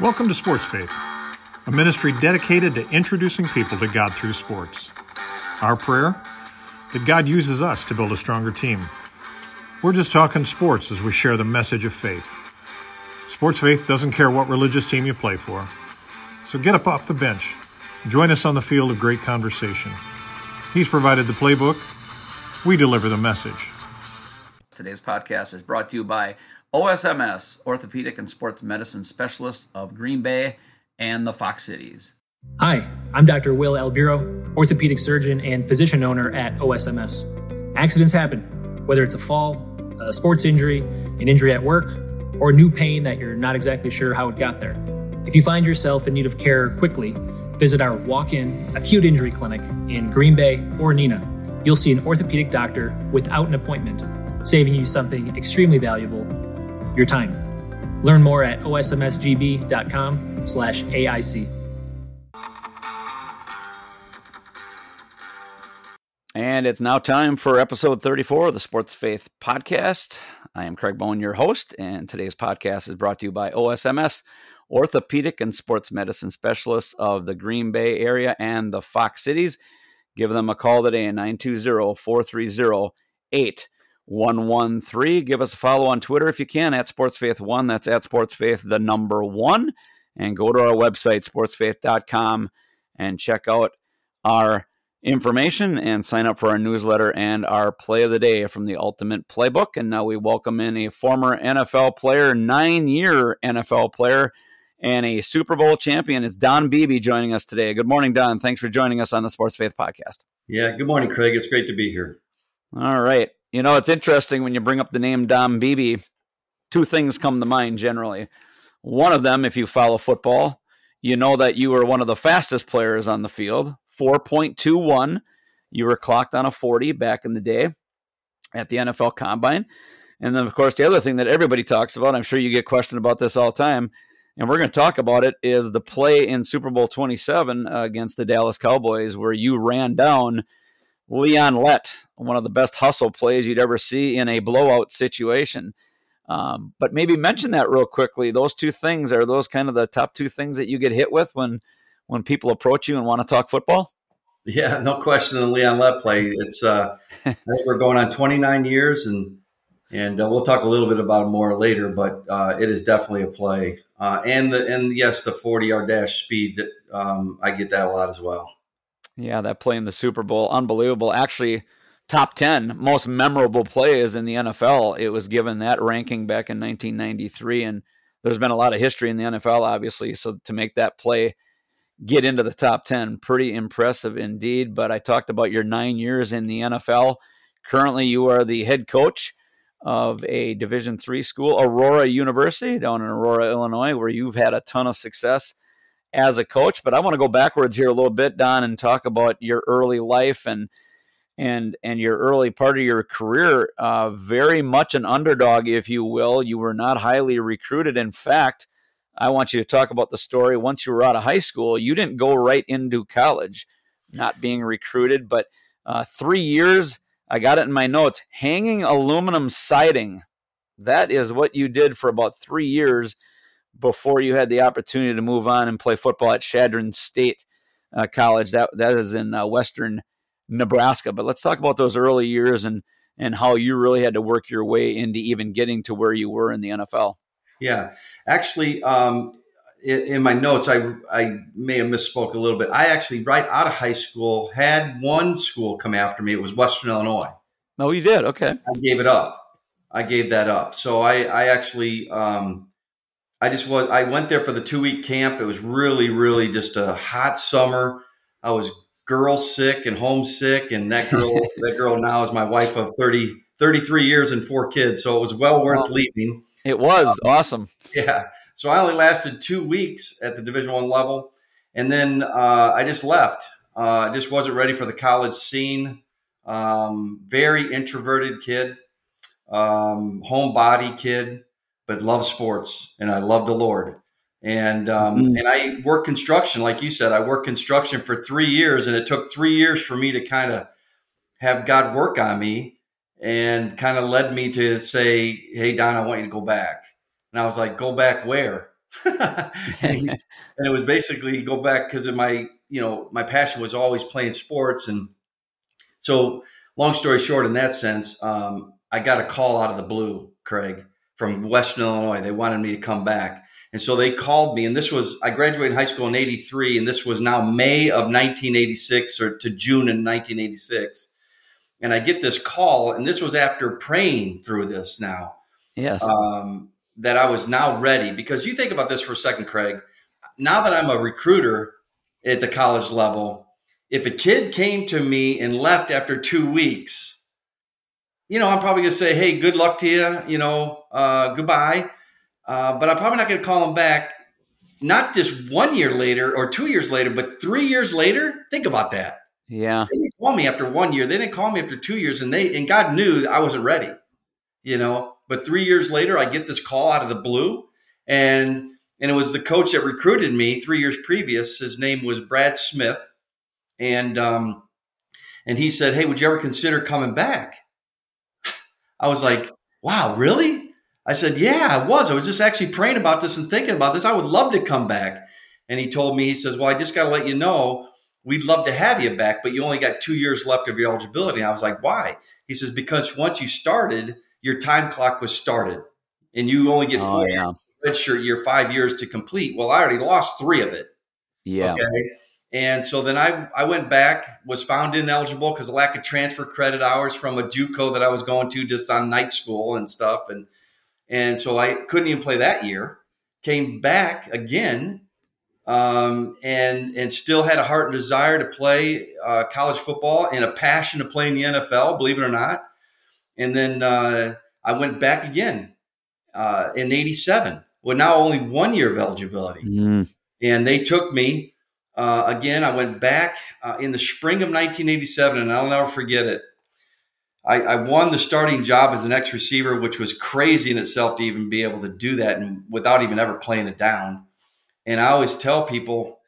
Welcome to Sports Faith, a ministry dedicated to introducing people to God through sports. Our prayer? That God uses us to build a stronger team. We're just talking sports as we share the message of faith. Sports Faith doesn't care what religious team you play for. So get up off the bench. Join us on the field of great conversation. He's provided the playbook. We deliver the message. Today's podcast is brought to you by OSMS, Orthopedic and Sports Medicine Specialist of Green Bay and the Fox Cities. Hi, I'm Dr. Will Albiro, orthopedic surgeon and physician owner at OSMS. Accidents happen, whether it's a fall, a sports injury, an injury at work, or new pain that you're not exactly sure how it got there. If you find yourself in need of care quickly, visit our walk in acute injury clinic in Green Bay or Neenah. You'll see an orthopedic doctor without an appointment, saving you something extremely valuable your time. Learn more at osmsgb.com slash AIC. And it's now time for episode 34 of the Sports Faith Podcast. I am Craig Bowen, your host, and today's podcast is brought to you by OSMS, Orthopedic and Sports Medicine Specialists of the Green Bay area and the Fox Cities. Give them a call today at 920 430 113. Give us a follow on Twitter if you can at SportsFaith1. That's at SportsFaith, the number one. And go to our website, sportsfaith.com, and check out our information and sign up for our newsletter and our play of the day from the Ultimate Playbook. And now we welcome in a former NFL player, nine year NFL player, and a Super Bowl champion. It's Don Beebe joining us today. Good morning, Don. Thanks for joining us on the Sports Faith podcast. Yeah, good morning, Craig. It's great to be here. All right. You know, it's interesting when you bring up the name Don Beebe, two things come to mind generally. One of them, if you follow football, you know that you were one of the fastest players on the field, 4.21. You were clocked on a 40 back in the day at the NFL Combine. And then, of course, the other thing that everybody talks about, I'm sure you get questioned about this all the time, and we're going to talk about it, is the play in Super Bowl 27 uh, against the Dallas Cowboys where you ran down Leon Lett, one of the best hustle plays you'd ever see in a blowout situation. Um, but maybe mention that real quickly. Those two things are those kind of the top two things that you get hit with when when people approach you and want to talk football. Yeah, no question. The Leon Lett play. It's uh, we're going on 29 years, and and uh, we'll talk a little bit about it more later. But uh, it is definitely a play, uh, and the and yes, the 40 yard dash speed. Um, I get that a lot as well. Yeah, that play in the Super Bowl, unbelievable. Actually, top 10 most memorable plays in the NFL. It was given that ranking back in 1993. And there's been a lot of history in the NFL, obviously. So to make that play get into the top 10, pretty impressive indeed. But I talked about your nine years in the NFL. Currently, you are the head coach of a Division three school, Aurora University, down in Aurora, Illinois, where you've had a ton of success as a coach. But I want to go backwards here a little bit, Don, and talk about your early life and and and your early part of your career. Uh, very much an underdog, if you will. You were not highly recruited. In fact, I want you to talk about the story. Once you were out of high school, you didn't go right into college, not being recruited, but uh, three years. I got it in my notes. Hanging aluminum siding. That is what you did for about three years before you had the opportunity to move on and play football at Chadron State uh, College. That that is in uh, Western Nebraska. But let's talk about those early years and and how you really had to work your way into even getting to where you were in the NFL. Yeah, actually, um, in, in, my notes, I I may have misspoke a little bit. I actually, right out of high school, had one school come after me. It was Western Illinois. Oh, you did? Okay. I gave it up. I gave that up. So I I actually um, I just was I went there for the two week camp. It was really really just a hot summer. I was girl sick and homesick, and that girl that girl now is my wife of 30, 33 years and four kids. So it was well worth leaving. It was um, awesome. Yeah. So I only lasted two weeks at the Division One level, and then uh, I just left. Uh, I just wasn't ready for the college scene. Um, very introverted kid, um, homebody kid but love sports and I love the Lord. And um, mm-hmm. and I work construction, like you said. I worked construction for three years, and it took three years for me to kind of have God work on me and kind of led me to say, "Hey, Don, I want you to go back." And I was like, "Go back where?" and, and, it was basically go back because of my, you know, my passion was always playing sports, and so long story short, in that sense, um, I got a call out of the blue, Craig, from Western Illinois. They wanted me to come back. And so they called me, and this was, I graduated high school in 83, and this was now May of 1986 or to June in 1986. And I get this call, and this was after praying through this now. Yes. Um, that I was now ready because you think about this for a second, Craig. Now that I'm a recruiter at the college level, if a kid came to me and left after two weeks, you know, I'm probably going to say, hey, good luck to you, you know, uh, goodbye. Uh, but I'm probably not going to call him back, not just one year later or two years later, but three years later. Think about that. Yeah. They didn't call me after one year. They didn't call me after two years, and they and God knew I wasn't ready. You know, but three years later, I get this call out of the blue, and and it was the coach that recruited me three years previous. His name was Brad Smith, and um, and he said, "Hey, would you ever consider coming back?" I was like, "Wow, really?" I said, "Yeah, I was. I was just actually praying about this and thinking about this. I would love to come back." And he told me, he says, "Well, I just got to let you know." We'd love to have you back, but you only got two years left of your eligibility. And I was like, why? He says, because once you started, your time clock was started and you only get oh, four yeah. redshirt year, five years to complete. Well, I already lost three of it. Yeah. Okay. And so then I, I went back, was found ineligible because of lack of transfer credit hours from a JUCO that I was going to just on night school and stuff. And, and so I couldn't even play that year. Came back again um, and, and still had a heart and desire to play uh, college football and a passion to play in the NFL, believe it or not. And then uh, I went back again uh, in 87 with now only one year of eligibility. Mm. And they took me uh, again, I went back uh, in the spring of 1987, and I'll never forget it. I, I, won the starting job as an ex receiver, which was crazy in itself to even be able to do that and without even ever playing it down. And I always tell people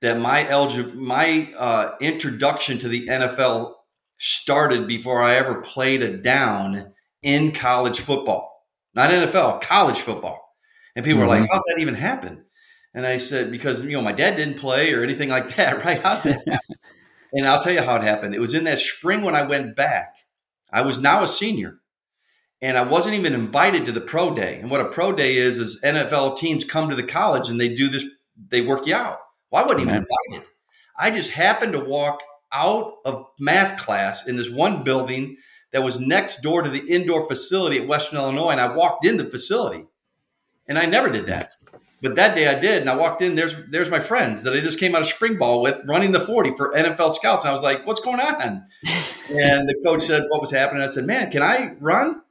that my elgi- my uh, introduction to the NFL started before I ever played a down in college football, not NFL, college football. And people mm-hmm. are like, mm-hmm. "How's that even happen?" And I said, because, you know, my dad didn't play or anything like that, right? How's that happen? And I'll tell you how it happened. It was in that spring when I went back. I was now a senior and I wasn't even invited to the pro day. And what a pro day is, is NFL teams come to the college and they do this, they work you out. Well, I wasn't even invited. I just happened to walk out of math class in this one building that was next door to the indoor facility at Western Illinois. And I walked in the facility and I never did that. But that day I did, and I walked in. There's there's my friends that I just came out of spring ball with, running the forty for NFL scouts. And I was like, "What's going on?" and the coach said, "What was happening?" I said, "Man, can I run?"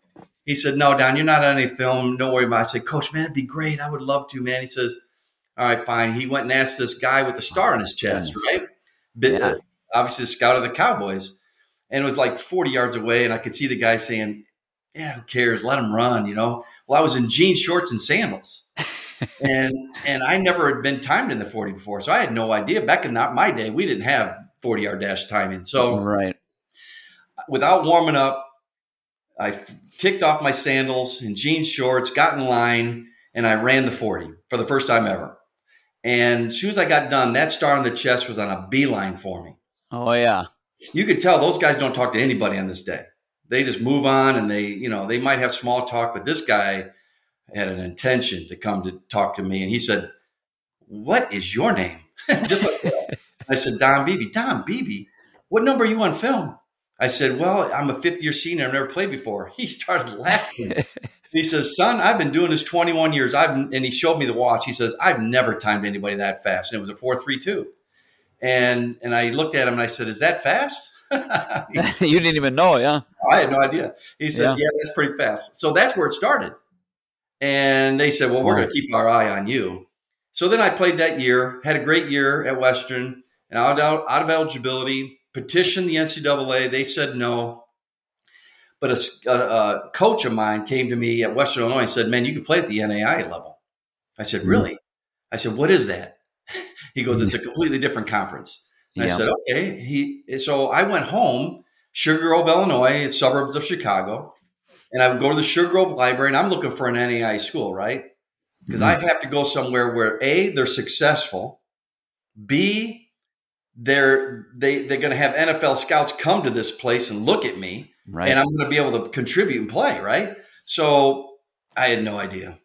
He said, "No, Don, you're not on any film. Don't worry about." it. I said, "Coach, man, it'd be great. I would love to, man." He says, "All right, fine." He went and asked this guy with a star on his chest, right? Yeah. Obviously, the scout of the Cowboys, and it was like 40 yards away, and I could see the guy saying, "Yeah, who cares? Let him run," you know. Well, I was in jeans, shorts, and sandals and and I never had been timed in the 40 before, so I had no idea. Back in not my day, we didn't have 40 yard dash timing. So right, without warming up, I f- kicked off my sandals and jeans shorts, got in line, and I ran the 40 for the first time ever. And as soon as I got done, that star on the chest was on a beeline for me. Oh yeah, you could tell those guys don't talk to anybody on this day. They just move on, and they you know they might have small talk, but this guy had an intention to come to talk to me. And he said, What is your name? Just like that. I said, Don Beebe. Don Beebe? What number are you on film? I said, Well, I'm a fifth year senior. I've never played before. He started laughing. he says, Son, I've been doing this 21 years. I've and he showed me the watch. He says, I've never timed anybody that fast. And it was a 432. And and I looked at him and I said, Is that fast? said, you didn't even know, yeah. I had no idea. He said, yeah. yeah, that's pretty fast. So that's where it started. And they said, well, we're going to keep our eye on you. So then I played that year, had a great year at Western, and out, out, out of eligibility, petitioned the NCAA. They said no. But a, a, a, coach of mine came to me at Western Illinois and said, man, you can play at the NAI level. I said, mm-hmm. really? I said, what is that? he goes, it's a completely different conference. And yeah. I said, okay. He, so I went home Sugar Grove, Illinois, suburbs of Chicago. And I would go to the Sugar Grove Library and I'm looking for an NAI school, right? Because mm-hmm. I have to go somewhere where A, they're successful, B, they're they they're going to have NFL scouts come to this place and look at me, right. and I'm going to be able to contribute and play, right? So I had no idea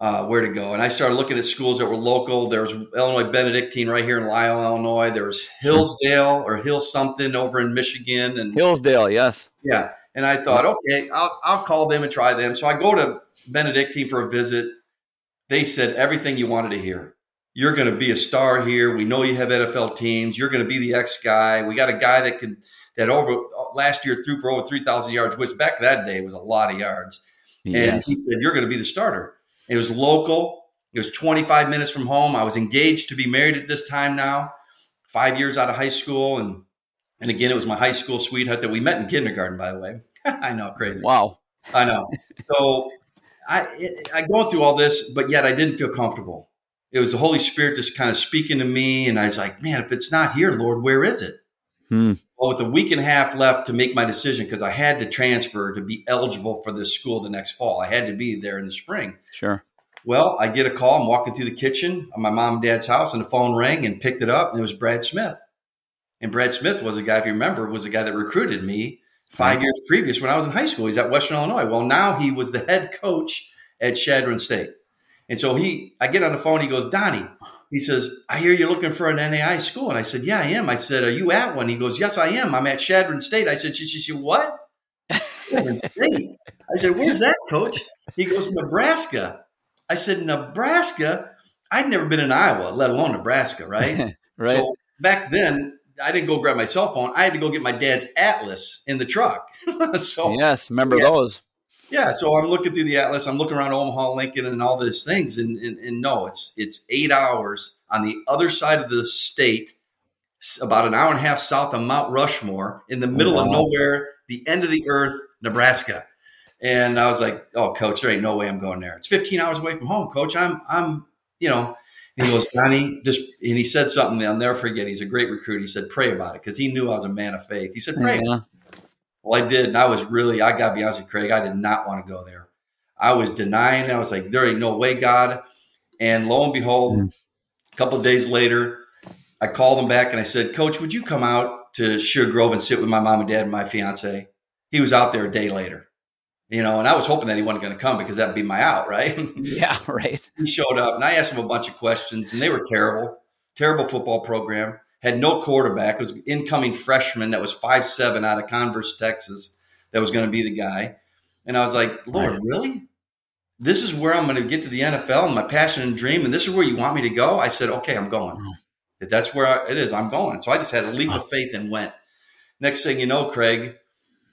uh, where to go, and I started looking at schools that were local. There was Illinois Benedictine right here in Lisle, Illinois. There was Hillsdale or Hill something over in Michigan, and Hillsdale, yes, yeah. And I thought, okay, I'll I'll call them and try them. So I go to Benedictine for a visit. They said everything you wanted to hear you're going to be a star here. We know you have NFL teams. You're going to be the X guy. We got a guy that can that over last year threw for over three thousand yards, which back that day was a lot of yards. Yes. And he said, "You're going to be the starter." It was local. It was 25 minutes from home. I was engaged to be married at this time now, five years out of high school, and and again, it was my high school sweetheart that we met in kindergarten. By the way, I know, crazy. Wow, I know. So I I going through all this, but yet I didn't feel comfortable it was the Holy Spirit just kind of speaking to me. And I was like, man, if it's not here, Lord, where is it? Hmm. Well, with a week and a half left to make my decision, because I had to transfer to be eligible for this school the next fall. I had to be there in the spring. Sure. Well, I get a call. I'm walking through the kitchen of my mom and dad's house, and the phone rang and picked it up, and it was Brad Smith. And Brad Smith was a guy, if you remember, was a guy that recruited me five years previous when I was in high school. He's at Western Illinois. Well, now he was the head coach at Chadron State. And so he, I get on the phone. He goes, Donnie. He says, I hear you're looking for an NAI school. And I said, Yeah, I am. I said, Are you at one? He goes, Yes, I am. I'm at Chadron State. I said, She, she, she what? State. I said, Where's that, coach? He goes, Nebraska. I said, Nebraska? I'd never been in Iowa, let alone Nebraska, right? right. So back then, I didn't go grab my cell phone. I had to go get my dad's atlas in the truck. so yes, remember yeah, those. Yeah, so I'm looking through the atlas. I'm looking around Omaha, Lincoln, and all these things, and, and, and no, it's it's eight hours on the other side of the state, about an hour and a half south of Mount Rushmore, in the middle wow. of nowhere, the end of the earth, Nebraska. And I was like, "Oh, coach, there ain't no way I'm going there. It's 15 hours away from home, coach. I'm, I'm, you know." And he goes, Johnny, just, and he said something I'll never forget. He's a great recruit. He said, "Pray about it," because he knew I was a man of faith. He said, "Pray." Yeah. Well, I did, and I was really, I got to be honest with Craig, I did not want to go there. I was denying. I was like, there ain't no way, God. And lo and behold, mm. a couple of days later, I called him back and I said, Coach, would you come out to Sugar Grove and sit with my mom and dad and my fiance? He was out there a day later, you know, and I was hoping that he wasn't going to come because that'd be my out, right? Yeah, right. he showed up and I asked him a bunch of questions and they were terrible, terrible football program had no quarterback. It was incoming freshman that was five seven out of Converse, Texas, that was going to be the guy. And I was like, Lord, right. really? This is where I'm going to get to the NFL and my passion and dream, and this is where you want me to go. I said, okay, I'm going. Mm. If that's where I, it is, I'm going. So I just had a leap of faith and went. Next thing you know, Craig,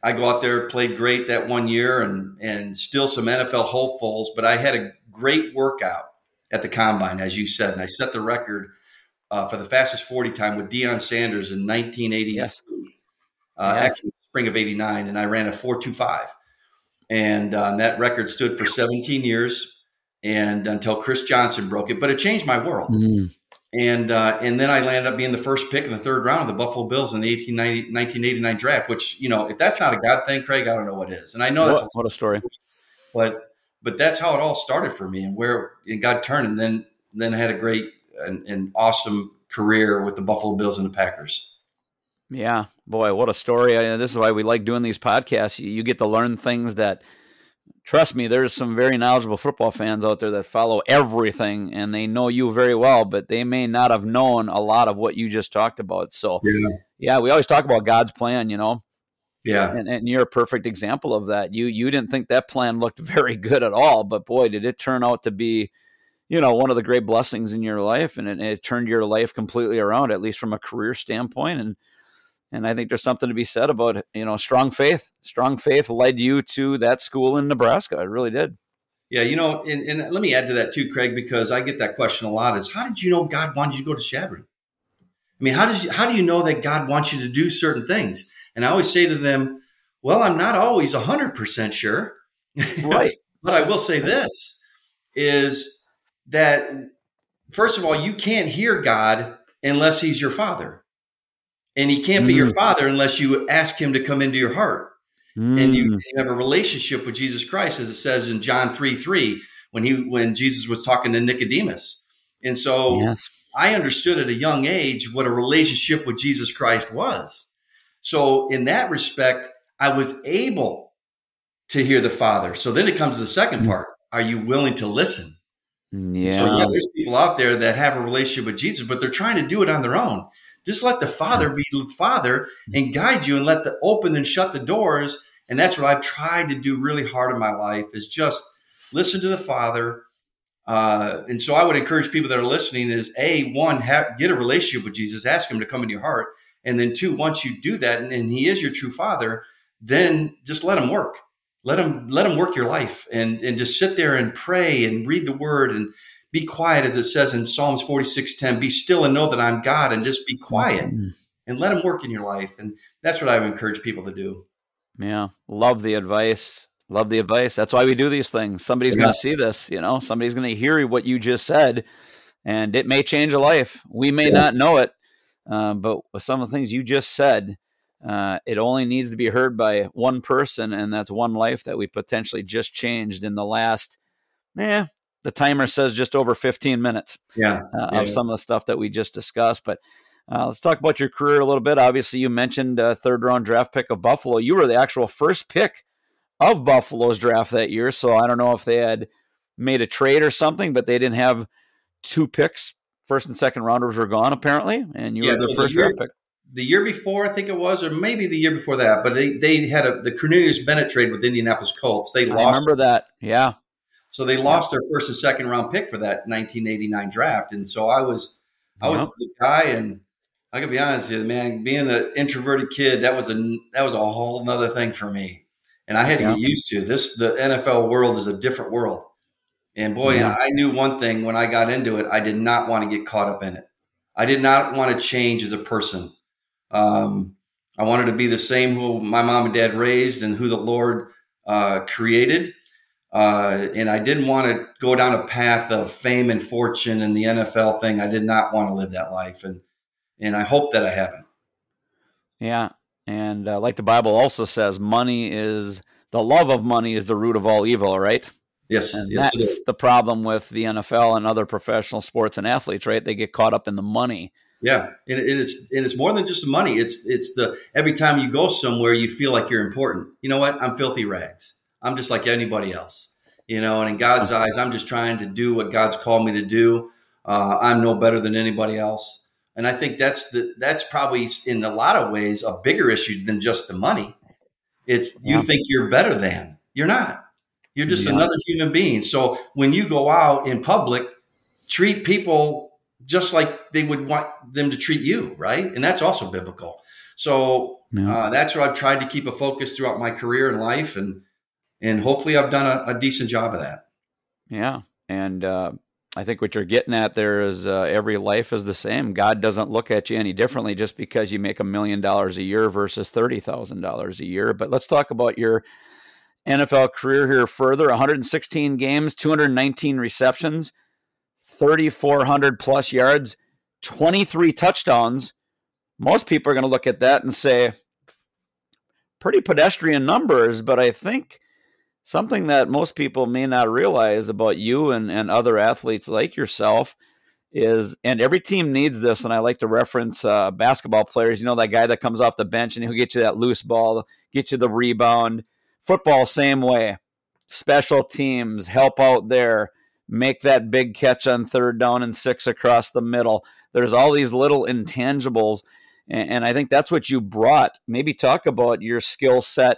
I go out there, played great that one year, and and still some NFL hopefuls. But I had a great workout at the combine, as you said, and I set the record uh, for the fastest 40 time with Deion Sanders in 1980. Yes. Uh, yes. Actually, spring of 89. And I ran a 425. And, uh, that record stood for 17 years and until Chris Johnson broke it. But it changed my world. Mm. And uh, and then I landed up being the first pick in the third round of the Buffalo Bills in the 1989 draft, which, you know, if that's not a God thing, Craig, I don't know what is. And I know that's a, what a story. But but that's how it all started for me and where it got turned. And then then I had a great and, an awesome career with the Buffalo Bills and the Packers. Yeah, boy, what a story! I, this is why we like doing these podcasts. You, you, get to learn things that, trust me, there's some very knowledgeable football fans out there that follow everything and they know you very well, but they may not have known a lot of what you just talked about. So, yeah, yeah we always talk about God's plan, you know. Yeah, and, and you're a perfect example of that. You you didn't think that plan looked very good at all, but boy, did it turn out to be you know one of the great blessings in your life and it, it, turned your life completely around at least from a career standpoint and and i think there's something to be said about you know strong faith. Strong faith led you to that school in nebraska. It really did. Yeah you know and, and let me add to that too craig because i get that question a lot is how did you know god wanted you to go to chadron i mean how does you, how do you know that god wants you to do certain things? And i always say to them well i'm not always 100% sure. Right. But i will say this is that first of all, you can't hear God unless He's your Father. And he can't mm. be your mm. father unless you ask him to come into your heart. Mm. And you, mm. you have a relationship with Jesus Christ, as it says in John 3 3, when he when Jesus was talking to Nicodemus. And so yes. I understood at a young age what a relationship with Jesus Christ was. So in that respect, I was able to hear the Father. So then it comes to the second mm. part. Are you willing to listen? Yeah. So yeah, there's people out there that have a relationship with Jesus, but they're trying to do it on their own. Just let the Father be the Father and guide you and let the open and shut the doors. And that's what I've tried to do really hard in my life is just listen to the Father. Uh, and so I would encourage people that are listening is a one have, get a relationship with Jesus, ask Him to come into your heart, and then two, once you do that, and, and He is your true Father, then just let Him work. Let Him let Him work your life, and and just sit there and pray and read the Word and be quiet, as it says in Psalms 46 10, be still and know that I'm God and just be quiet mm-hmm. and let him work in your life. And that's what I would encourage people to do. Yeah. Love the advice. Love the advice. That's why we do these things. Somebody's yeah. going to see this, you know, somebody's going to hear what you just said and it may change a life. We may yeah. not know it. Uh, but with some of the things you just said, uh, it only needs to be heard by one person, and that's one life that we potentially just changed in the last, eh, the timer says just over 15 minutes yeah, uh, yeah. of some of the stuff that we just discussed. But uh, let's talk about your career a little bit. Obviously, you mentioned a third round draft pick of Buffalo. You were the actual first pick of Buffalo's draft that year. So I don't know if they had made a trade or something, but they didn't have two picks. First and second rounders were gone apparently, and you yeah, were their so first the year, draft pick. The year before, I think it was, or maybe the year before that, but they, they had a, the Cornelius Bennett trade with Indianapolis Colts. They I lost. remember that. Yeah. So they lost their first and second round pick for that 1989 draft. And so I was, I was the guy, and I can be honest with you, man, being an introverted kid, that was a that was a whole other thing for me, and I had to get used to this. The NFL world is a different world, and boy, yeah. I knew one thing when I got into it, I did not want to get caught up in it. I did not want to change as a person. Um, I wanted to be the same who my mom and dad raised and who the Lord uh, created uh, and I didn't want to go down a path of fame and fortune and the NFL thing. I did not want to live that life, and and I hope that I haven't. Yeah, and uh, like the Bible also says, money is the love of money is the root of all evil. Right? Yes, and yes, that's the problem with the NFL and other professional sports and athletes. Right? They get caught up in the money. Yeah, and, and it's and it's more than just the money. It's it's the every time you go somewhere, you feel like you're important. You know what? I'm filthy rags I'm just like anybody else, you know. And in God's eyes, I'm just trying to do what God's called me to do. Uh, I'm no better than anybody else, and I think that's the that's probably in a lot of ways a bigger issue than just the money. It's you think you're better than you're not. You're just yeah. another human being. So when you go out in public, treat people just like they would want them to treat you, right? And that's also biblical. So yeah. uh, that's what I've tried to keep a focus throughout my career and life, and and hopefully I've done a, a decent job of that. Yeah, and uh, I think what you're getting at there is uh, every life is the same. God doesn't look at you any differently just because you make a million dollars a year versus thirty thousand dollars a year. But let's talk about your NFL career here further. 116 games, 219 receptions, 3,400 plus yards, 23 touchdowns. Most people are going to look at that and say, pretty pedestrian numbers, but I think something that most people may not realize about you and, and other athletes like yourself is and every team needs this and i like to reference uh, basketball players. You know that guy that comes off the bench and he'll get you that loose ball get you the rebound. Football same way. Special teams help out there make that big catch on third down and six across the middle. There's all these little intangibles and, and i think that's what you brought. Maybe talk about your skill set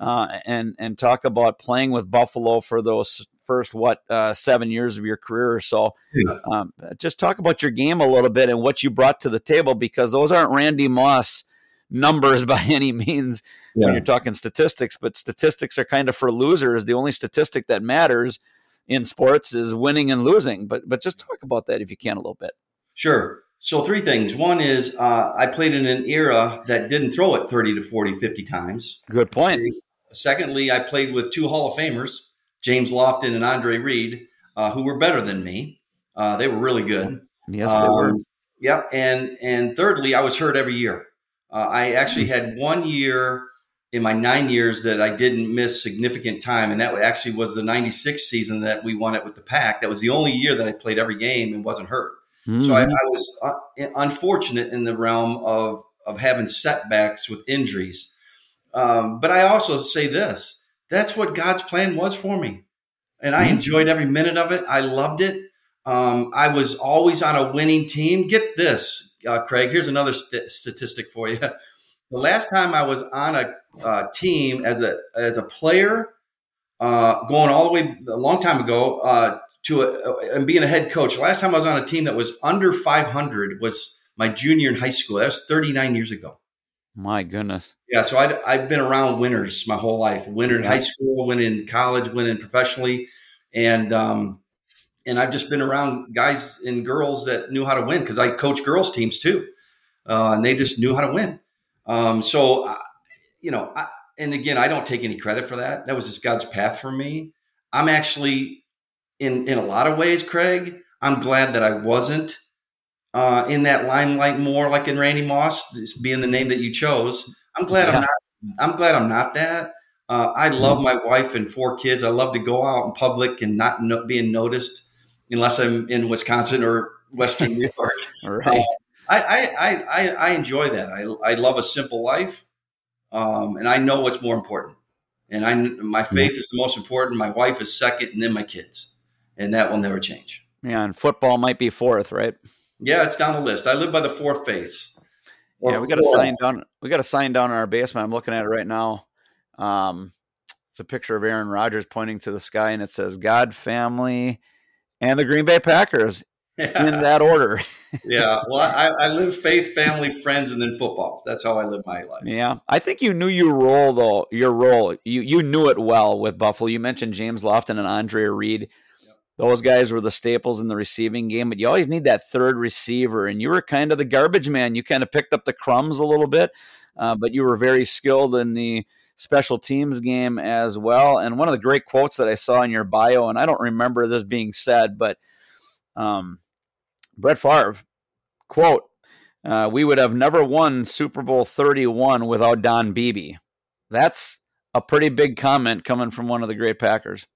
uh, and and talk about playing with Buffalo for those first what uh, seven years of your career or so. Yeah. Um, just talk about your game a little bit and what you brought to the table because those aren't Randy Moss numbers by any means yeah. when you're talking statistics, but statistics are kind of for losers. The only statistic that matters in sports is winning and losing. But but just talk about that if you can a little bit. Sure. So three things. One is uh, I played in an era that didn't throw it 30 to 40, 50 times. Good point. Secondly, I played with two Hall of Famers, James Lofton and Andre Reed, uh, who were better than me. Uh, they were really good. Yes, they um, were. Yep. And and thirdly, I was hurt every year. Uh, I actually had one year in my nine years that I didn't miss significant time, and that actually was the '96 season that we won it with the Pack. That was the only year that I played every game and wasn't hurt. Mm-hmm. So I, I was uh, unfortunate in the realm of of having setbacks with injuries. Um, but I also say this: that's what God's plan was for me, and I mm-hmm. enjoyed every minute of it. I loved it. Um, I was always on a winning team. Get this, uh, Craig. Here's another st- statistic for you. The last time I was on a uh, team as a as a player, uh, going all the way a long time ago uh, to a, and being a head coach. Last time I was on a team that was under 500 was my junior in high school. That was 39 years ago. My goodness. Yeah, so i have been around winners my whole life. Winner in high school, winning in college, winning professionally, and um, and I've just been around guys and girls that knew how to win because I coach girls teams too, uh, and they just knew how to win. Um, so, uh, you know, I, and again, I don't take any credit for that. That was just God's path for me. I'm actually, in in a lot of ways, Craig. I'm glad that I wasn't uh, in that limelight more, like in Randy Moss, being the name that you chose. I'm glad yeah. I'm not. I'm glad I'm not that. Uh, I love my wife and four kids. I love to go out in public and not no, being noticed, unless I'm in Wisconsin or Western New York. right. Uh, I, I, I, I enjoy that. I, I love a simple life, um, and I know what's more important. And I, my faith is the most important. My wife is second, and then my kids, and that will never change. Yeah, and football might be fourth, right? Yeah, it's down the list. I live by the fourth face. yeah, we got a sign down. We got a sign down in our basement. I'm looking at it right now. Um, it's a picture of Aaron Rodgers pointing to the sky, and it says "God, family, and the Green Bay Packers." yeah. in that order. yeah. Well, I, I, live faith, family, friends, and then football. That's how I live my life. Yeah. I think you knew your role though. Your role. You you knew it well with Buffalo. You mentioned James Lofton and Andre Reed. Those guys were the staples in the receiving game, but you always need that third receiver, and you were kind of the garbage man. You kind of picked up the crumbs a little bit, uh, but you were very skilled in the special teams game as well. And one of the great quotes that I saw in your bio, and I don't remember this being said, but um, Brett Favre, quote, uh, we would have never won Super Bowl 31 without Don Beebe. That's a pretty big comment coming from one of the great Packers.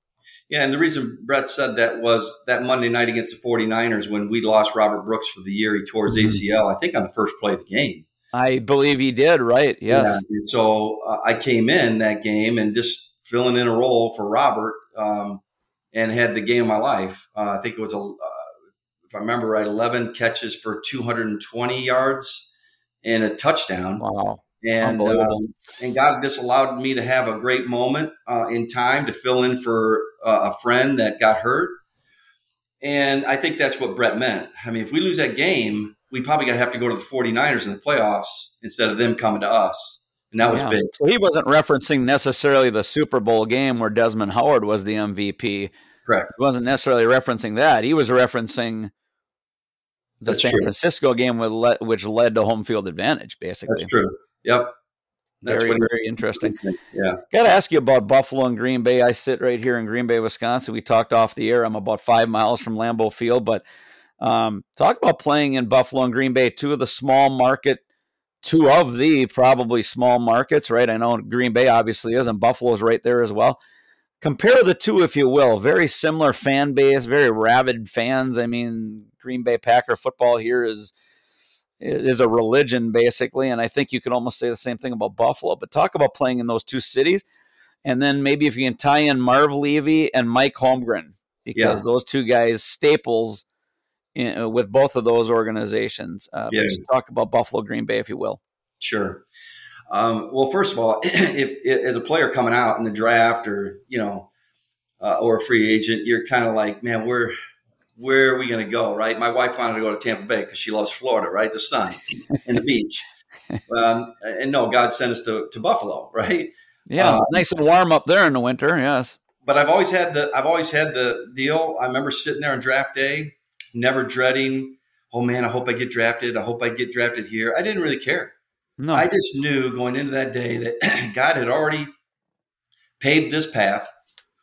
Yeah, and the reason Brett said that was that Monday night against the 49ers when we lost Robert Brooks for the year. He tore his mm-hmm. ACL, I think, on the first play of the game. I believe he did, right? Yes. Yeah. So uh, I came in that game and just filling in a role for Robert um, and had the game of my life. Uh, I think it was a, if I remember right, 11 catches for 220 yards and a touchdown. Wow. And, um, and God just allowed me to have a great moment uh, in time to fill in for uh, a friend that got hurt. And I think that's what Brett meant. I mean, if we lose that game, we probably going to have to go to the 49ers in the playoffs instead of them coming to us. And that was yeah. big. So he wasn't referencing necessarily the Super Bowl game where Desmond Howard was the MVP. Correct. He wasn't necessarily referencing that. He was referencing the That's San true. Francisco game with which led to home field advantage, basically. That's true. Yep. That's very, very interesting. Yeah. Got to ask you about Buffalo and Green Bay. I sit right here in Green Bay, Wisconsin. We talked off the air. I'm about five miles from Lambeau Field, but um, talk about playing in Buffalo and Green Bay, two of the small market, two of the probably small markets, right? I know Green Bay obviously is, and Buffalo's right there as well compare the two, if you will. Very similar fan base, very rabid fans. I mean, Green Bay Packer football here is is a religion basically, and I think you could almost say the same thing about Buffalo. But talk about playing in those two cities, and then maybe if you can tie in Marv Levy and Mike Holmgren because yeah. those two guys staples in, uh, with both of those organizations. Uh, yeah. talk about Buffalo Green Bay, if you will. Sure. Um, well, first of all, if, if, as a player coming out in the draft or you know uh, or a free agent, you're kind of like, man, where where are we going to go? Right? My wife wanted to go to Tampa Bay because she loves Florida, right? The sun and the beach. Um, and no, God sent us to, to Buffalo, right? Yeah, um, nice and warm up there in the winter. Yes, but I've always had the I've always had the deal. I remember sitting there on draft day, never dreading. Oh man, I hope I get drafted. I hope I get drafted here. I didn't really care. No. I just knew going into that day that God had already paved this path.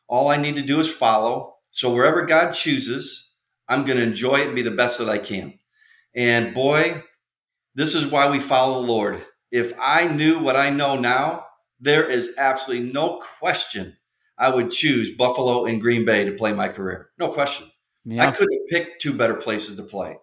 All I need to do is follow. So wherever God chooses, I'm going to enjoy it and be the best that I can. And boy, this is why we follow the Lord. if I knew what I know now, there is absolutely no question I would choose Buffalo and Green Bay to play my career. No question. Yeah. I couldn't pick two better places to play.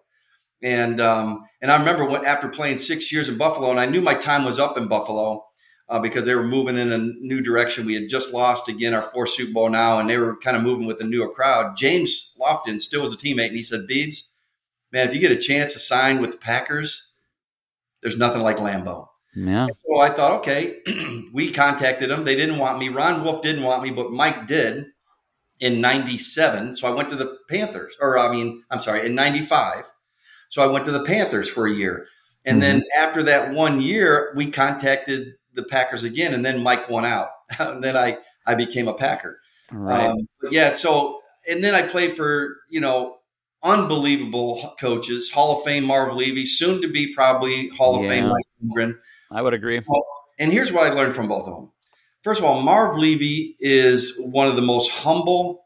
And um, and I remember when after playing six years in Buffalo, and I knew my time was up in Buffalo uh, because they were moving in a new direction. We had just lost again our fourth Super Bowl now, and they were kind of moving with a newer crowd. James Lofton still was a teammate, and he said, "Beads, man, if you get a chance to sign with the Packers, there's nothing like Lambeau." Yeah. So I thought, okay, we contacted them. They didn't want me. Ron Wolf didn't want me, but Mike did in 97. So I went to the Panthers, or I mean, I'm sorry, in 95. So I went to the Panthers for a year. And mm-hmm. then after that one year, we contacted the Packers again, and then Mike won out. and then I, I became a Packer. Right. Um, yeah. So, and then I played for, you know, unbelievable coaches, Hall of Fame Marv Levy, soon to be probably Hall of yeah. Fame Mike Holmgren. I would agree. And here's what I learned from both of them. First of all, Marv Levy is one of the most humble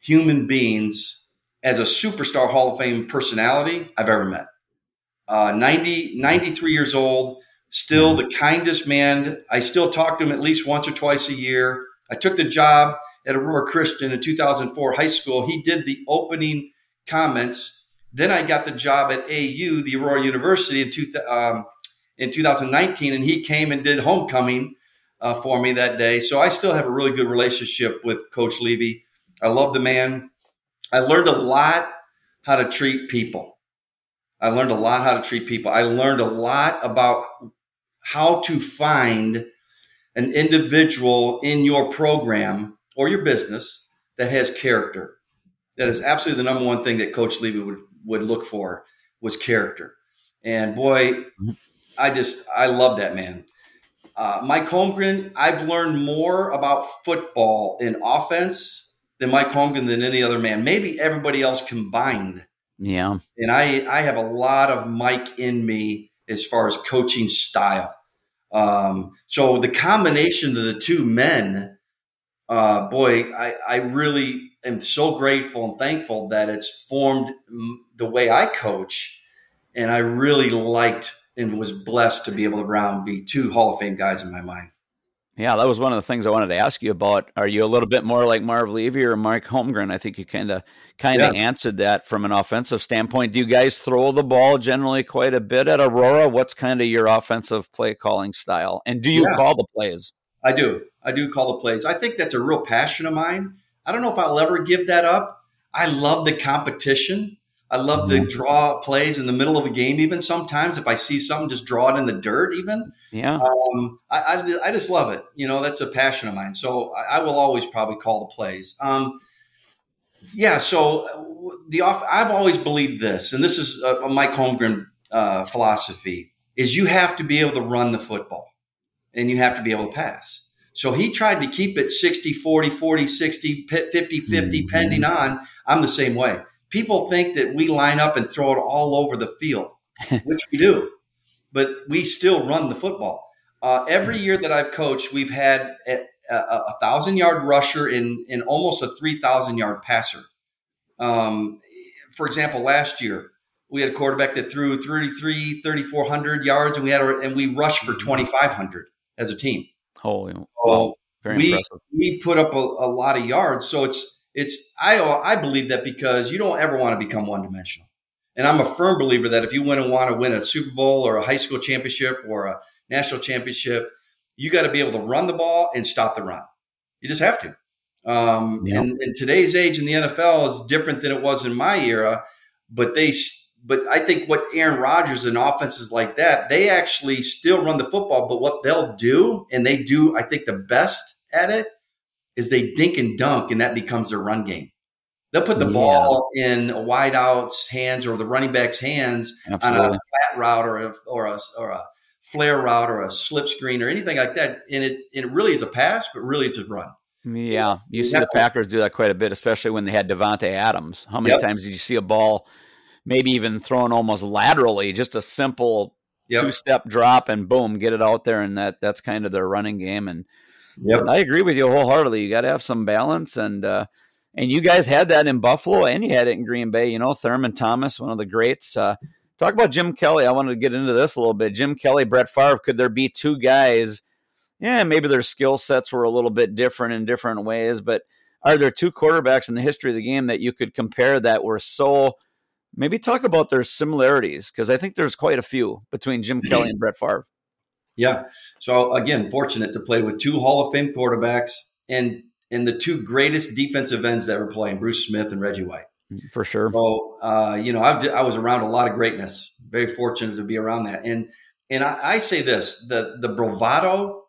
human beings as a superstar Hall of Fame personality I've ever met. Uh, 90, 93 years old, still the kindest man. I still talk to him at least once or twice a year. I took the job at Aurora Christian in 2004 high school. He did the opening comments. Then I got the job at AU, the Aurora University, in two, um, in 2019, and he came and did homecoming uh, for me that day. So I still have a really good relationship with Coach Levy. I love the man. I learned a lot how to treat people. I learned a lot how to treat people. I learned a lot about how to find an individual in your program or your business that has character. That is absolutely the number one thing that Coach Levy would, would look for was character. And boy. I just I love that man. Uh, Mike Holmgren, I've learned more about football in offense than Mike Holmgren than any other man. Maybe everybody else combined. Yeah. And I I have a lot of Mike in me as far as coaching style. Um, so the combination of the two men, uh, boy, I, I really am so grateful and thankful that it's formed the way I coach. And I really liked and was blessed to be able to round be two Hall of Fame guys in my mind. Yeah, that was one of the things I wanted to ask you about. Are you a little bit more like Marv Levy or Mike Holmgren? I think you kind of kind of yeah. answered that from an offensive standpoint. Do you guys throw the ball generally quite a bit at Aurora? What's kind of your offensive play calling style? And do you yeah. call the plays? I do. I do call the plays. I think that's a real passion of mine. I don't know if I'll ever give that up. I love the competition. I love to draw plays in the middle of a game. Even sometimes, if I see something, just draw it in the dirt. Even yeah, um, I, I, I, just love it. You know, that's a passion of mine. So I, I will always probably call the plays. Um, yeah. So uh, the off, I've always believed this, and this is a, a Mike Holmgren uh, philosophy: is you have to be able to run the football, and you have to be able to pass. So he tried to keep it 60, 40, 40, 60, 50, 50, mm-hmm. pending on. I'm the same way people think that we line up and throw it all over the field, which we do, but we still run the football. Uh, every year that I've coached, we've had a, a, a thousand yard rusher in, in almost a 3,000 yard passer. Um, for example, last year, we had a quarterback that threw 33, 3,400 yards, and we had a, and we rushed for mm-hmm. 2,500 as a team. Holy, wow. Very we, impressive. We put up a, a lot of yards. So it's, it's I I believe that because you don't ever want to become one dimensional. And I'm a firm believer that if you want to want to win a Super Bowl or a high school championship or a national championship, you got to be able to run the ball and stop the run. You just have to. Um, yep. and, and today's age in the NFL is different than it was in my era, but they but I think what Aaron Rodgers and offenses like that, they actually still run the football, but what they'll do, and they do, I think, the best at it, is they dink and dunk, and that becomes their run game. They'll put the yeah. ball in a wideout's hands or the running back's hands Absolutely. on a flat route or a, or a, or a flare route or a slip screen or anything like that. And it, it really is a pass, but really it's a run. Yeah, you see the Packers do that quite a bit, especially when they had Davante Adams. How many yep. times did you see a ball, maybe even thrown almost laterally, just a simple yep. two-step drop and boom, get it out there, and that that's kind of their running game. And Yep. I agree with you wholeheartedly. You got to have some balance, and uh, and you guys had that in Buffalo, and you had it in Green Bay. You know, Thurman Thomas, one of the greats. Uh, Talk about Jim Kelly. I wanted to get into this a little bit. Jim Kelly, Brett Favre. Could there be two guys? Yeah, maybe their skill sets were a little bit different in different ways, but are there two quarterbacks in the history of the game that you could compare that were so? Maybe talk about their similarities because I think there's quite a few between Jim Kelly and Brett Favre. Yeah. So again, fortunate to play with two Hall of Fame quarterbacks and and the two greatest defensive ends that ever playing, Bruce Smith and Reggie White. For sure. So uh, you know, I, I was around a lot of greatness. Very fortunate to be around that. And and I, I say this: the the bravado,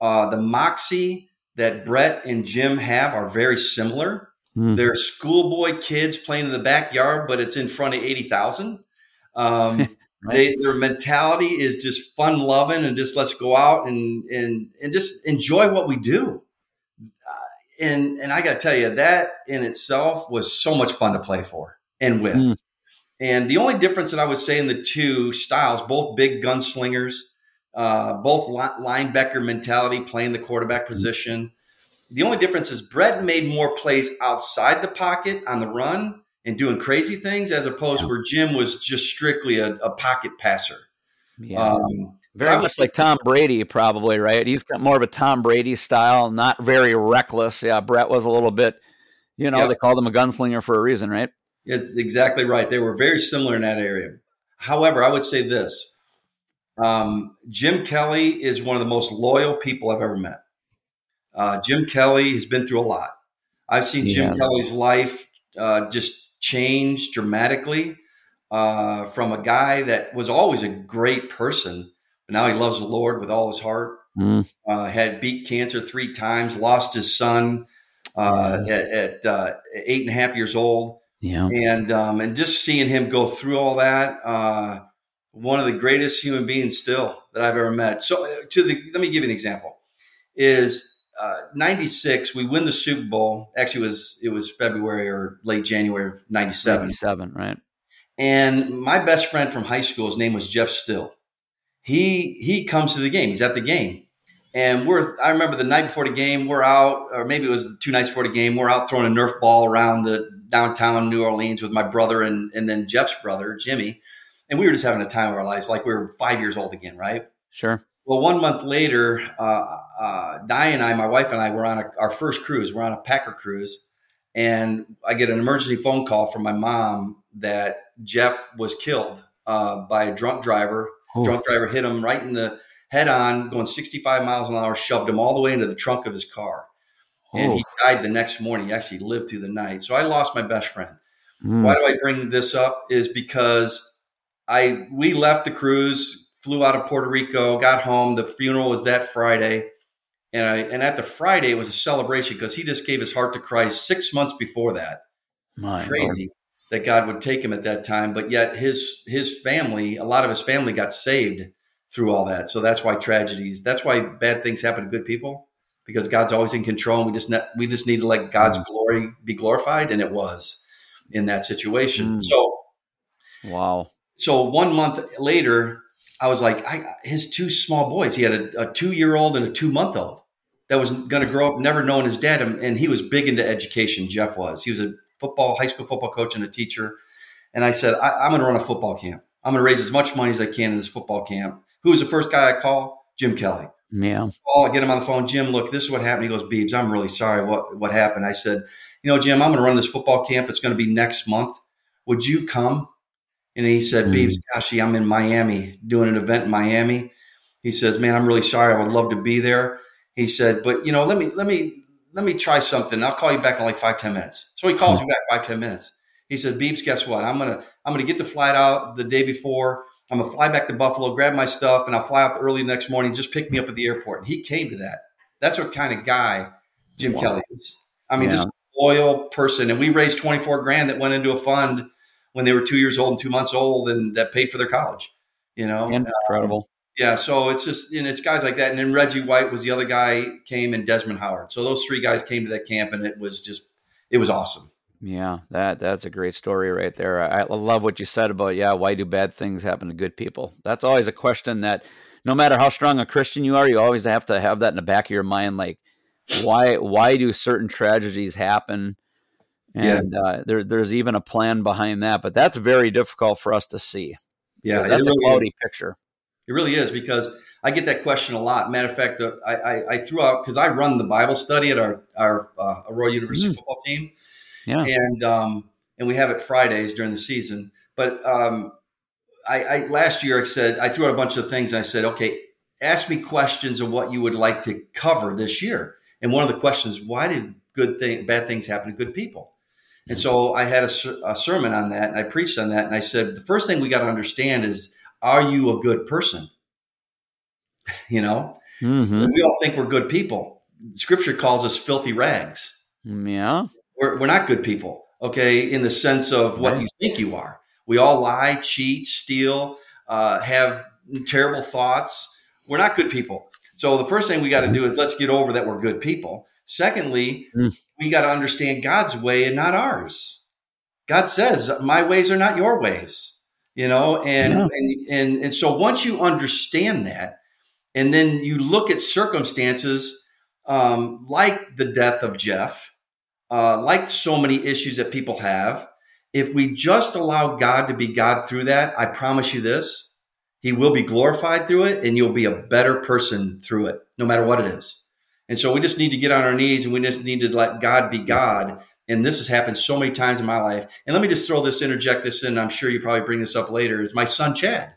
uh, the moxie that Brett and Jim have are very similar. Mm. They're schoolboy kids playing in the backyard, but it's in front of eighty thousand. Um, Right. They, their mentality is just fun loving and just let's go out and and and just enjoy what we do. Uh, and and I got to tell you that in itself was so much fun to play for and with. Mm. And the only difference that I would say in the two styles, both big gunslingers, uh, both linebacker mentality, playing the quarterback mm. position. The only difference is Brett made more plays outside the pocket on the run and doing crazy things as opposed yeah. where Jim was just strictly a, a pocket passer. Yeah. Um, very much like Tom Brady, probably, right? He's got more of a Tom Brady style, not very reckless. Yeah, Brett was a little bit, you know, yeah. they called him a gunslinger for a reason, right? It's exactly right. They were very similar in that area. However, I would say this um, Jim Kelly is one of the most loyal people I've ever met. Uh, Jim Kelly has been through a lot. I've seen Jim Kelly's life uh, just changed dramatically uh, from a guy that was always a great person, but now he loves the Lord with all his heart. Mm. Uh, had beat cancer three times, lost his son uh, at, at uh, eight and a half years old. Yeah, and um, and just seeing him go through all that, uh, one of the greatest human beings still that I've ever met. So, uh, to the let me give you an example. Is uh, 96 we win the super bowl. Actually it was it was february or late january of 97 97 right. And my best friend from high school his name was jeff still. He he comes to the game. He's at the game. And we're i remember the night before the game we're out or maybe it was two nights before the game we're out throwing a nerf ball around the downtown new orleans with my brother and and then jeff's brother jimmy. And we were just having a time of our lives like we were five years old again right? Sure well, one month later, uh, uh, Di and I, my wife and I, were on a, our first cruise. We're on a Packer cruise, and I get an emergency phone call from my mom that Jeff was killed uh, by a drunk driver. Drunk driver hit him right in the head on, going 65 miles an hour, shoved him all the way into the trunk of his car. And he died the next morning. He actually lived through the night. So I lost my best friend. Mm. Why do I bring this up? Is because I we left the cruise flew out of Puerto Rico, got home. The funeral was that Friday. And I, and at the Friday, it was a celebration because he just gave his heart to Christ six months before that. My Crazy Lord. that God would take him at that time. But yet his, his family, a lot of his family got saved through all that. So that's why tragedies, that's why bad things happen to good people because God's always in control. And we just, ne- we just need to let God's mm. glory be glorified. And it was in that situation. Mm. So, wow. So one month later, I was like, I, his two small boys. He had a, a two year old and a two month old that was going to grow up never knowing his dad. And he was big into education. Jeff was. He was a football, high school football coach and a teacher. And I said, I, am going to run a football camp. I'm going to raise as much money as I can in this football camp. Who was the first guy I call? Jim Kelly. Yeah. Call, I get him on the phone. Jim, look, this is what happened. He goes, Beebs, I'm really sorry. What what happened? I said, you know, Jim, I'm going to run this football camp. It's going to be next month. Would you come? And he said, mm. Beebs, gosh, I'm in Miami doing an event in Miami. He says, man, I'm really sorry. I would love to be there. He said, but you know, let me, let me, let me try something. I'll call you back in like five ten minutes. So he calls mm. me back five ten minutes. He said, Beebs, guess what? I'm going to, I'm going to get the flight out the day before. I'm going to fly back to Buffalo, grab my stuff, and I'll fly out early next morning. Just pick me up at the airport. And he came to that. That's what kind of guy Jim wow. Kelly is. I mean, yeah. just loyal person. And we raised 24 grand that went into a fund when they were two years old and two months old, and that paid for their college. You know, incredible. Um, yeah, so it's just you know it's guys like that, and then Reggie White was the other guy came, and Desmond Howard. So those three guys came to that camp, and it was just it was awesome. Yeah, that that's a great story right there. I, I love what you said about yeah, why do bad things happen to good people? That's always a question that no matter how strong a Christian you are, you always have to have that in the back of your mind, like why why do certain tragedies happen? And yeah. uh, there, there's even a plan behind that. But that's very difficult for us to see. Yeah, that's a cloudy picture. It really is because I get that question a lot. Matter of fact, uh, I, I, I threw out because I run the Bible study at our our uh, Aurora University mm. football team, yeah, and um, and we have it Fridays during the season. But um, I, I last year I said I threw out a bunch of things. I said, okay, ask me questions of what you would like to cover this year. And one of the questions, why do good thing, bad things happen to good people? And so I had a, a, sermon on that and I preached on that. And I said, the first thing we got to understand is, are you a good person? you know, mm-hmm. we all think we're good people. Scripture calls us filthy rags. Yeah. We're, we're not good people. Okay. In the sense of what right. you think you are. We all lie, cheat, steal, uh, have terrible thoughts. We're not good people. So the first thing we got to do is let's get over that we're good people. Secondly, mm. We got to understand God's way and not ours. God says, "My ways are not your ways." You know, and yeah. and, and and so once you understand that, and then you look at circumstances um, like the death of Jeff, uh, like so many issues that people have, if we just allow God to be God through that, I promise you this, He will be glorified through it, and you'll be a better person through it, no matter what it is. And so we just need to get on our knees and we just need to let God be God. And this has happened so many times in my life. And let me just throw this, interject this in. I'm sure you probably bring this up later. Is my son Chad.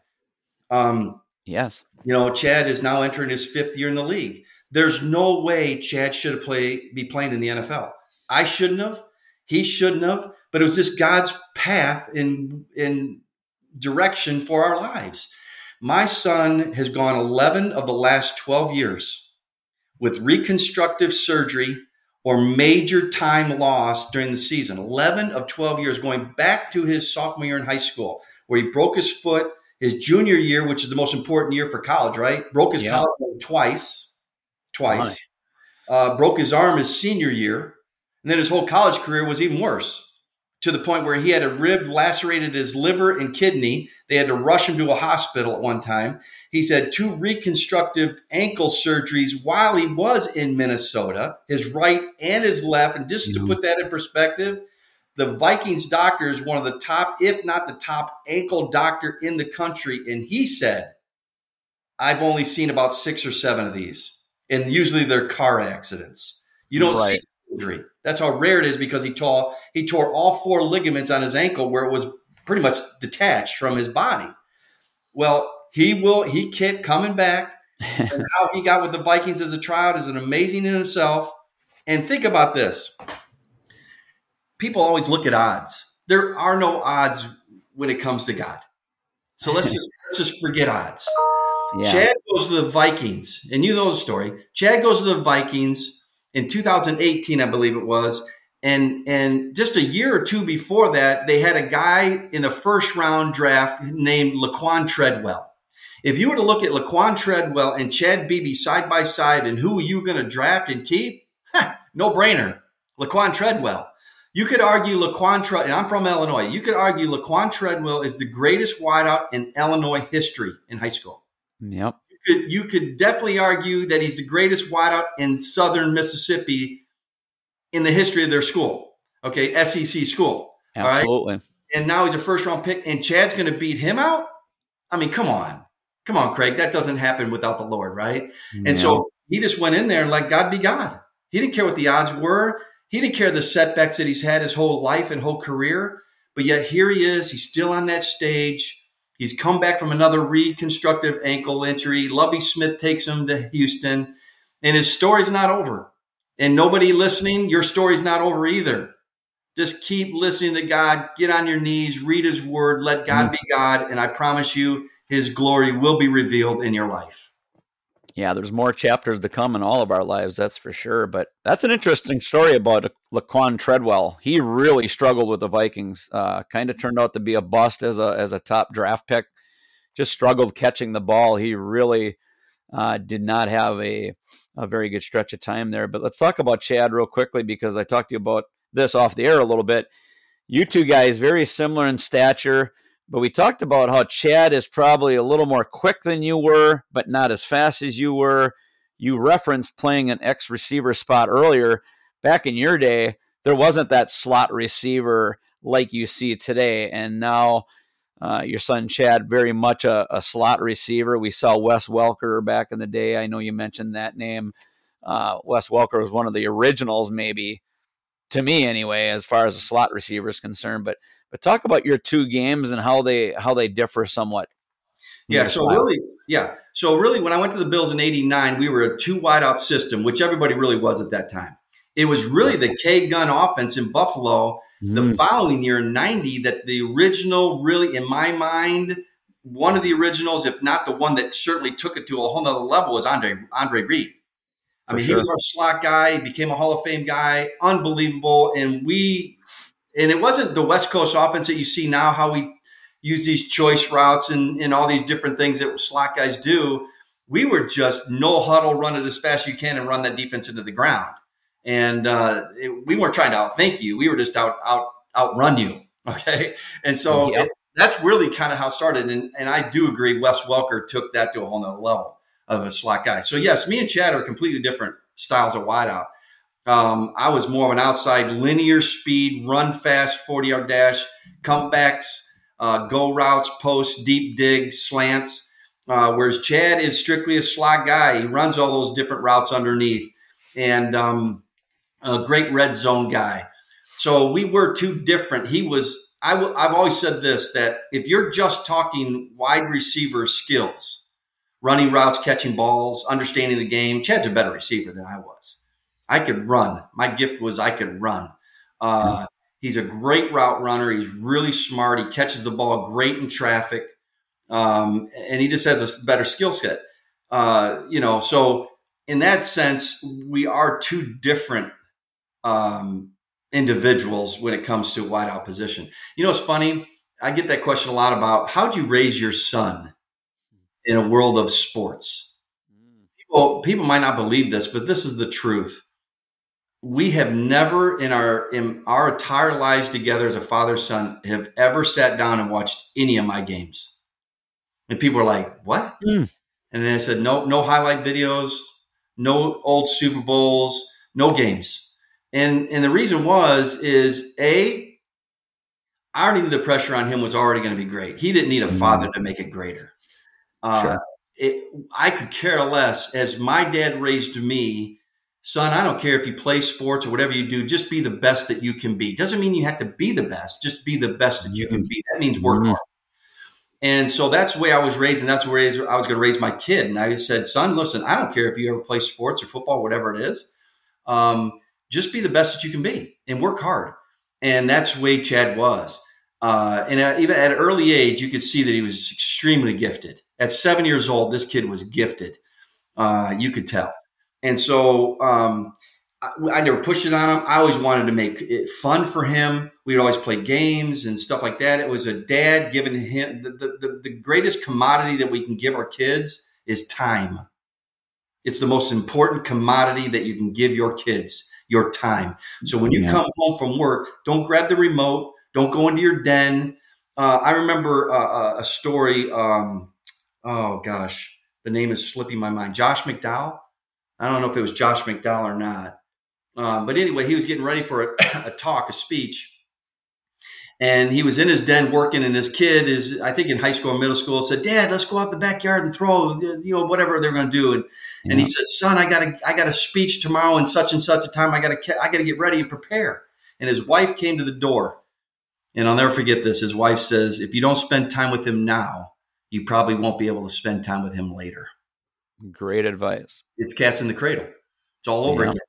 Um, yes. You know, Chad is now entering his fifth year in the league. There's no way Chad should have play be playing in the NFL. I shouldn't have. He shouldn't have. But it was just God's path in in direction for our lives. My son has gone 11 of the last 12 years with reconstructive surgery or major time loss during the season. 11 of 12 years going back to his sophomore year in high school, where he broke his foot his junior year, which is the most important year for college, right? Broke his yeah. collarbone twice, twice. Uh, broke his arm his senior year. And then his whole college career was even worse to the point where he had a rib lacerated his liver and kidney. They had to rush him to a hospital at one time. He's had two reconstructive ankle surgeries while he was in Minnesota, his right and his left. And just mm-hmm. to put that in perspective, the Vikings doctor is one of the top, if not the top, ankle doctor in the country. And he said, I've only seen about six or seven of these. And usually they're car accidents. You don't right. see injury. That's how rare it is because he tore he tore all four ligaments on his ankle where it was pretty much detached from his body. Well, he will he kept coming back. and how he got with the Vikings as a child is an amazing in himself. And think about this. People always look at odds. There are no odds when it comes to God. So let's just let's just forget odds. Yeah. Chad goes to the Vikings, and you know the story. Chad goes to the Vikings in 2018, I believe it was. And and just a year or two before that, they had a guy in the first round draft named Laquon Treadwell. If you were to look at Laquon Treadwell and Chad Beebe side by side, and who are you going to draft and keep? no brainer, Laquon Treadwell. You could argue Laquon Treadwell, and I'm from Illinois. You could argue Laquon Treadwell is the greatest wideout in Illinois history in high school. Yep could you could definitely argue that he's the greatest wideout in Southern Mississippi in the history of their school. Okay, SEC school. Absolutely. And now he's a first round pick, and Chad's going to beat him out. I mean, come on, come on, Craig. That doesn't happen without the Lord, right? No. And so he just went in there and let God be God. He didn't care what the odds were. He didn't care the setbacks that he's had his whole life and whole career. But yet here he is. He's still on that stage He's come back from another reconstructive ankle injury. Lovie Smith takes him to Houston, and his story's not over. And nobody listening, your story's not over either. Just keep listening to God, get on your knees, read his word, let God be God, and I promise you, his glory will be revealed in your life yeah, there's more chapters to come in all of our lives, that's for sure. But that's an interesting story about Laquon Treadwell. He really struggled with the Vikings. Uh, kind of turned out to be a bust as a as a top draft pick. Just struggled catching the ball. He really uh, did not have a a very good stretch of time there. But let's talk about Chad real quickly because I talked to you about this off the air a little bit. You two guys very similar in stature. But we talked about how Chad is probably a little more quick than you were, but not as fast as you were. You referenced playing an X receiver spot earlier. Back in your day, there wasn't that slot receiver like you see today. And now uh, your son Chad very much a, a, slot receiver. We saw Wes Welker back in the day. I know you mentioned that name. Uh, Wes Welker was one of the originals, maybe to me anyway, as far as a slot receiver is concerned. But but talk about your two games and how they how they differ somewhat. Yeah. So style. really, yeah. So really, when I went to the Bills in '89, we were a two wideout system, which everybody really was at that time. It was really the K gun offense in Buffalo mm. the following year, 90, that the original, really, in my mind, one of the originals, if not the one that certainly took it to a whole nother level, was Andre Andre Reed. I mean, sure. he was our slot guy, he became a Hall of Fame guy, unbelievable. And we, and it wasn't the West Coast offense that you see now, how we use these choice routes and, and all these different things that slot guys do. We were just no huddle, run it as fast as you can and run that defense into the ground and uh, it, we weren't trying to outthink you. We were just out out outrun you. Okay, and so yep. it, that's really kind of how it started. And, and I do agree, Wes Welker took that to a whole nother level of a slot guy. So yes, me and Chad are completely different styles of wideout. Um, I was more of an outside linear speed, run fast, 40 yard dash, comebacks, uh, go routes, post, deep digs, slants. Uh, whereas Chad is strictly a slot guy. He runs all those different routes underneath. And um, a great red zone guy. So we were two different. He was, i w- I've always said this that if you're just talking wide receiver skills, running routes, catching balls, understanding the game, Chad's a better receiver than I was. I could run. My gift was I could run. Uh, he's a great route runner. He's really smart. He catches the ball great in traffic. Um, and he just has a better skill set. Uh, you know, so in that sense, we are two different um, individuals when it comes to wideout position. You know, it's funny. I get that question a lot about how'd you raise your son in a world of sports? People, people might not believe this, but this is the truth. We have never in our in our entire lives together as a father son have ever sat down and watched any of my games. And people are like, "What?" Mm. And then I said, "No, no highlight videos, no old Super Bowls, no games." And and the reason was is a I already knew the pressure on him was already going to be great. He didn't need a mm-hmm. father to make it greater. Uh, sure. it, I could care less. As my dad raised me, son, I don't care if you play sports or whatever you do, just be the best that you can be. Doesn't mean you have to be the best, just be the best that you can be. That means work mm-hmm. hard. And so that's the way I was raised, and that's the way I was going to raise my kid. And I said, son, listen, I don't care if you ever play sports or football, whatever it is. Um, just be the best that you can be and work hard. And that's the way Chad was. Uh, and uh, even at an early age, you could see that he was extremely gifted. At seven years old, this kid was gifted. Uh, you could tell. And so um, I, I, never pushed it on him. I always wanted to make it fun for him. We'd always play games and stuff like that. It was a dad giving him the, the, the, the greatest commodity that we can give our kids is time. It's the most important commodity that you can give your kids your time. So when you yeah. come home from work, don't grab the remote, don't go into your den. Uh, I remember uh, uh, a story. Um, oh gosh, the name is slipping my mind. Josh McDowell. I don't know if it was Josh McDowell or not. Uh, but anyway, he was getting ready for a, a talk, a speech, and he was in his den working and his kid is i think in high school or middle school said dad let's go out the backyard and throw you know whatever they're going to do. And, yeah. and he said son i got a i got a speech tomorrow in such and such a time. I got to i got to get ready and prepare. And his wife came to the door. And i'll never forget this. His wife says if you don't spend time with him now you probably won't be able to spend time with him later. Great advice it's cats in the cradle it's all over yeah. again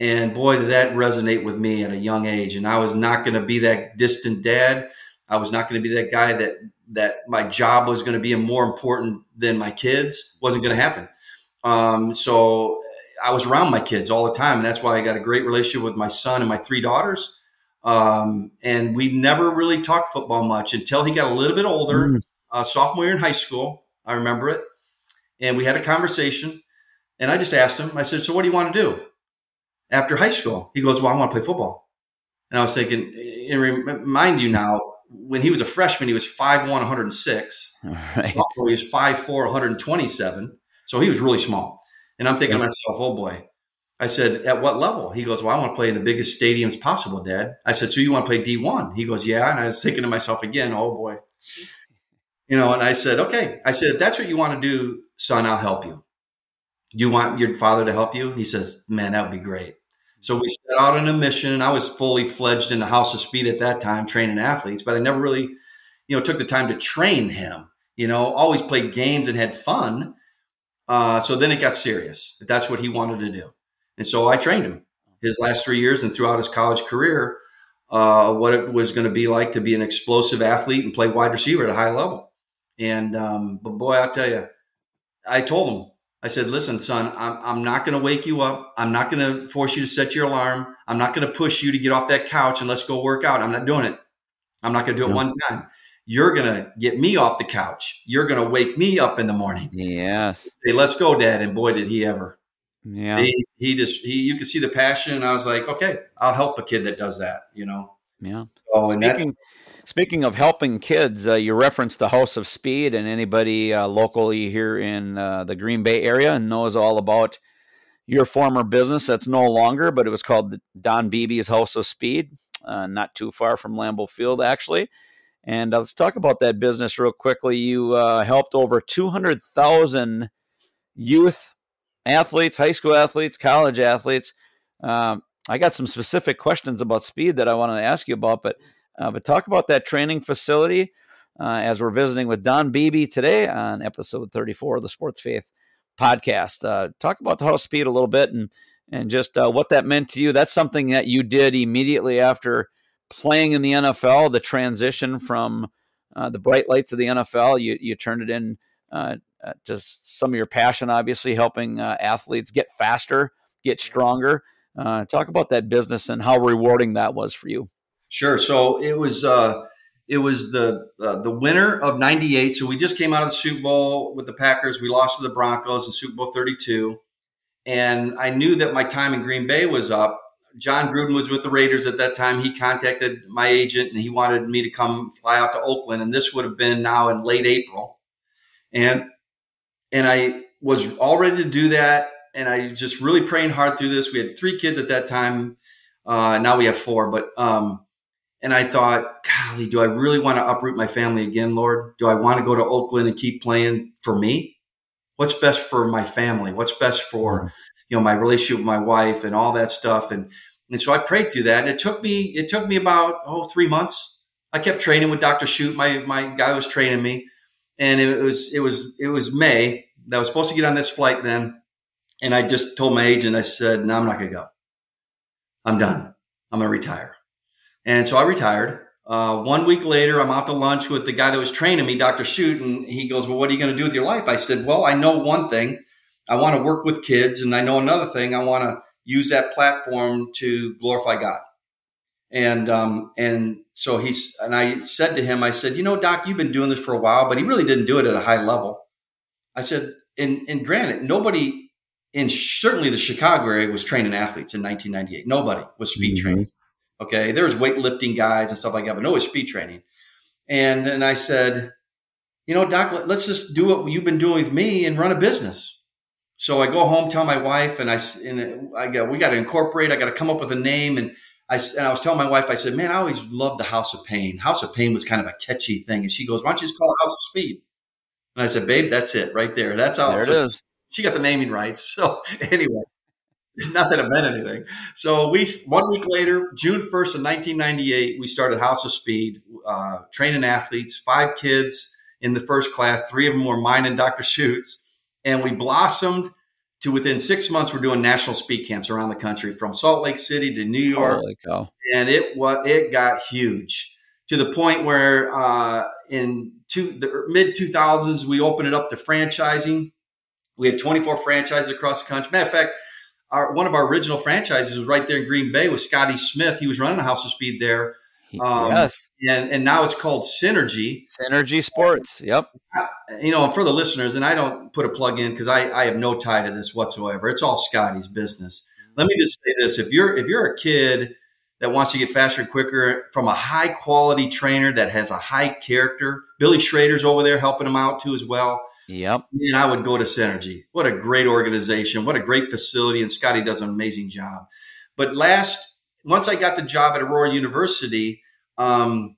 and boy, did that resonate with me at a young age. And I was not going to be that distant dad. I was not going to be that guy that that my job was going to be more important than my kids. wasn't going to happen. Um, so I was around my kids all the time, and that's why I got a great relationship with my son and my three daughters. Um, and we never really talked football much until he got a little bit older, mm. uh, sophomore year in high school. I remember it, and we had a conversation. And I just asked him. I said, "So what do you want to do?" after high school. He goes, Well, I want to play football. And I was thinking, and remind you now, when he was a freshman, he was 5'1, 106. Right. He was 5'4, 127. So he was really small. And I'm thinking to myself, oh boy. I said, at what level? He goes, well, I want to play in the biggest stadiums possible, Dad. I said, so you want to play D1? He goes, yeah. And I was thinking to myself again, oh boy. You know, and I said, okay. I said, if that's what you want to do, son, I'll help you. Do you want your father to help you? He says, man, that would be great. So we set out on a mission, and I was fully fledged in the House of Speed at that time, training athletes, but I never really, you know, took the time to train him. You know, always played games and had fun. Uh, so then it got serious. That's what he wanted to do, and so I trained him his last three years and throughout his college career. Uh, what it was going to be like to be an explosive athlete and play wide receiver at a high level. And um, but boy, I'll tell you, I told him I said, listen, son, I'm, I'm not going to wake you up. I'm not going to force you to set your alarm. I'm not going to push you to get off that couch and let's go work out. I'm not doing it. I'm not going to do it one time. You're going to get me off the couch. You're going to wake me up in the morning. Yes. Say, let's go, dad. And boy, did he ever. Yeah. He, he just, he, you could see the passion. And I was like, okay, I'll help a kid that does that, you know? Yeah. Oh, and Speaking, Speaking of helping kids, uh, you referenced the House of Speed, and anybody uh, locally here in uh, the Green Bay area knows all about your former business that's no longer, but it was called Don Beebe's House of Speed, uh, not too far from Lambeau Field, actually. And uh, let's talk about that business real quickly. You uh, helped over 200,000 youth athletes, high school athletes, college athletes. Um, I got some specific questions about speed that I wanted to ask you about, but uh, but talk about that training facility uh, as we're visiting with Don Beebe today on episode 34 of the Sports Faith podcast. Uh, talk about the house speed a little bit and and just uh, what that meant to you. That's something that you did immediately after playing in the NFL. The transition from uh, the bright lights of the NFL, you you turned it in uh, to some of your passion, obviously helping athletes get faster, get stronger. talk about that business and how rewarding that was for you. Sure. So it was uh, it was the uh, the winter of '98. So we just came out of the Super Bowl with the Packers. We lost to the Broncos in Super Bowl 32, and I knew that my time in Green Bay was up. Jon Gruden was with the Raiders at that time. He contacted my agent and he wanted me to come fly out to Oakland, and this would have been now in late April, and and I was all ready to do that. And I just really praying hard through this. We had three kids at that time. Uh, now we have four, but um, and I thought, golly, do I really want to uproot my family again, Lord? Do I want to go to Oakland and keep playing for me? What's best for my family? What's best for, mm-hmm. you know, my relationship with my wife and all that stuff? And and so I prayed through that. And it took me, it took me about, oh, three months. I kept training with Dr. Shoot. My my guy was training me. And it was it was it was May. That I was supposed to get on this flight then. And I just told my agent, I said, no, I'm not gonna go. I'm done. I'm gonna retire. And so I retired. Uh, one week later, I'm out to lunch with the guy that was training me, Dr. Shoot, and he goes, Well, what are you going to do with your life? I said, Well, I know one thing. I want to work with kids. And I know another thing. I want to use that platform to glorify God. And, um, and so he's, and I said to him, I said, You know, Doc, you've been doing this for a while, but he really didn't do it at a high level. I said, and, and granted, nobody in certainly the Chicago area was training athletes in 1998. Nobody was speed mm-hmm. training. Okay. There's weightlifting guys and stuff like that, but no speed training. And then I said, you know, doc, let's just do what you've been doing with me and run a business. So I go home, tell my wife, and I, and I got, we got to incorporate, I got to come up with a name. And I, and I was telling my wife, I said, man, I always loved the House of Pain. House of Pain was kind of a catchy thing. And she goes, why don't you just call it House of Speed? And I said, babe, that's it right there. That's how there it is. She got the naming rights. So anyway, not that it meant anything. So we one week later, June first of 1998, we started House of Speed, uh, training athletes, five kids in the first class. Three of them were mine and Dr. Shoots, and we blossomed to within six months. We're doing national speed camps around the country, from Salt Lake City to New York, and it was it got huge to the point where uh, in two, the mid 2000s we opened it up to franchising. We had 24 franchises across the country. Matter of fact our one of our original franchises was right there in Green Bay with Scotty Smith. He was running a House of Speed there. Um, yes, and and now it's called Synergy. Synergy Sports. Yep. You know, for the listeners, and I don't put a plug in because I, I have no tie to this whatsoever. It's all Scotty's business. Let me just say this: if you're if you're a kid that wants to get faster and quicker from a high quality trainer that has a high character, Billy Schrader's over there helping him out too as well. Yep. And I would go to Synergy. What a great organization. What a great facility. And Scotty does an amazing job. But last, once I got the job at Aurora University, um,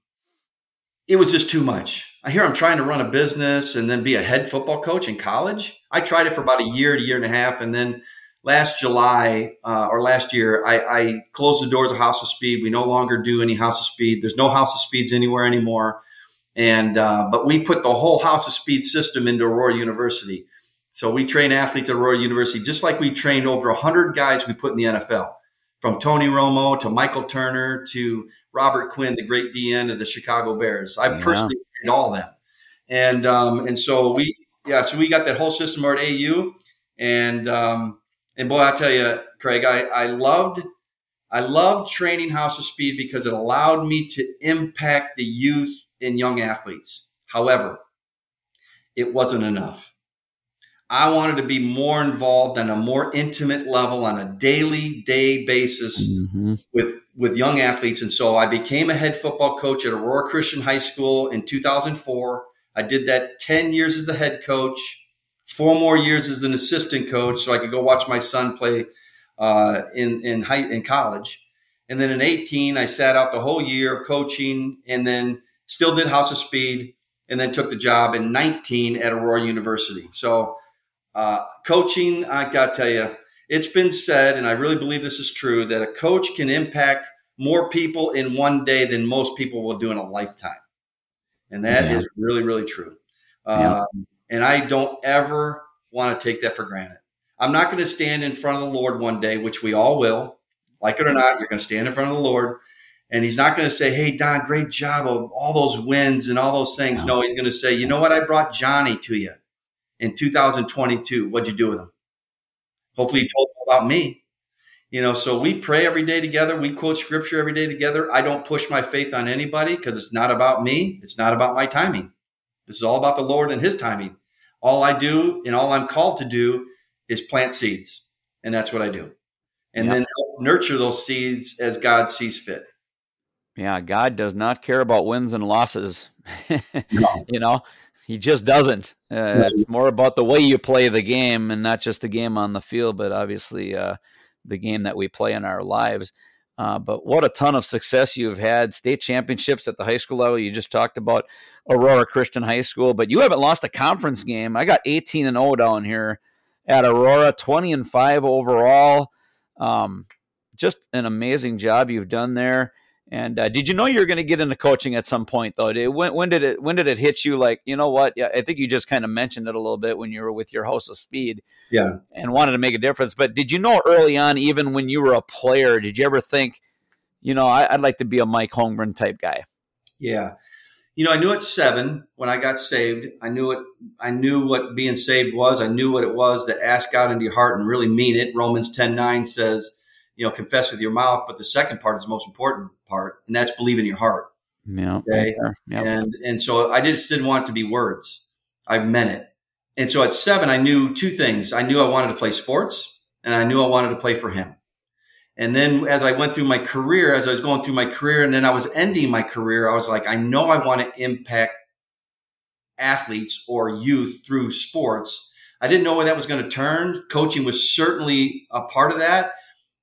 it was just too much. I hear I'm trying to run a business and then be a head football coach in college. I tried it for about a year, a year and a half, and then last July uh, or last year, I, I, closed the doors of House of Speed. We no longer do any House of Speed. There's no House of Speeds anywhere anymore. And uh, but we put the whole House of Speed system into Aurora University. So we train athletes at Aurora University, just like we trained over 100 guys we put in the NFL, from Tony Romo to Michael Turner to Robert Quinn, the great DN of the Chicago Bears. I yeah. personally trained all of them, and um, and so we yeah, so we got that whole system at AU, and um, and boy, I tell you, Craig, I, I loved I loved training House of Speed because it allowed me to impact the youth and young athletes. However, it wasn't enough. I wanted to be more involved on a more intimate level on a daily day basis mm-hmm. with with young athletes and so I became a head football coach at Aurora Christian High School in 2004. I did that 10 years as the head coach, four more years as an assistant coach so I could go watch my son play uh, in in high in college. And then in 18 I sat out the whole year of coaching and then still did House of Speed and then took the job in 19 at Aurora University. So uh, coaching, I got to tell you, it's been said, and I really believe this is true, that a coach can impact more people in one day than most people will do in a lifetime. And that yeah. is really, really true. Yeah. Um, and I don't ever want to take that for granted. I'm not going to stand in front of the Lord one day, which we all will, like it or not, you're going to stand in front of the Lord. And he's not going to say, Hey, Don, great job of all those wins and all those things. No, he's going to say, You know what? I brought Johnny to you in 2022. What'd you do with him? Hopefully, he told about me. You know, so we pray every day together. We quote scripture every day together. I don't push my faith on anybody because it's not about me. It's not about my timing. This is all about the Lord and His timing. All I do and all I'm called to do is plant seeds. And that's what I do. And yep. then nurture those seeds as God sees fit. Yeah, God does not care about wins and losses. no. You know, he just doesn't. Uh, right. It's more about the way you play the game and not just the game on the field, but obviously uh, the game that we play in our lives. Uh, but what a ton of success you've had. State championships at the high school level. You just talked about Aurora Christian High School, but you haven't lost a conference game. I got 18 and 0 down here at Aurora, 20 and 5 overall. Um, just an amazing job you've done there. And uh, did you know you were going to get into coaching at some point, though? Did, when, when, did it when did it hit you? Like, you know what? Yeah, I think you just kind of mentioned it a little bit when you were with your House of Speed, yeah, and wanted to make a difference. But did you know early on, even when you were a player, did you ever think, you know, I, would like to be a Mike Holmgren type guy? Yeah, you know, I knew at seven when I got saved. I knew it. I knew what being saved was. I knew what it was to ask God into your heart and really mean it. Romans ten nine says you know, confess with your mouth, but the second part is the most important part, and that's believe in your heart. Yeah. Okay. Yep. And and so I just didn't want it to be words. I meant it. And so at seven, I knew two things. I knew I wanted to play sports, and I knew I wanted to play for him. And then as I went through my career, as I was going through my career, and then I was ending my career, I was like, I know I want to impact athletes or youth through sports. I didn't know where that was going to turn. Coaching was certainly a part of that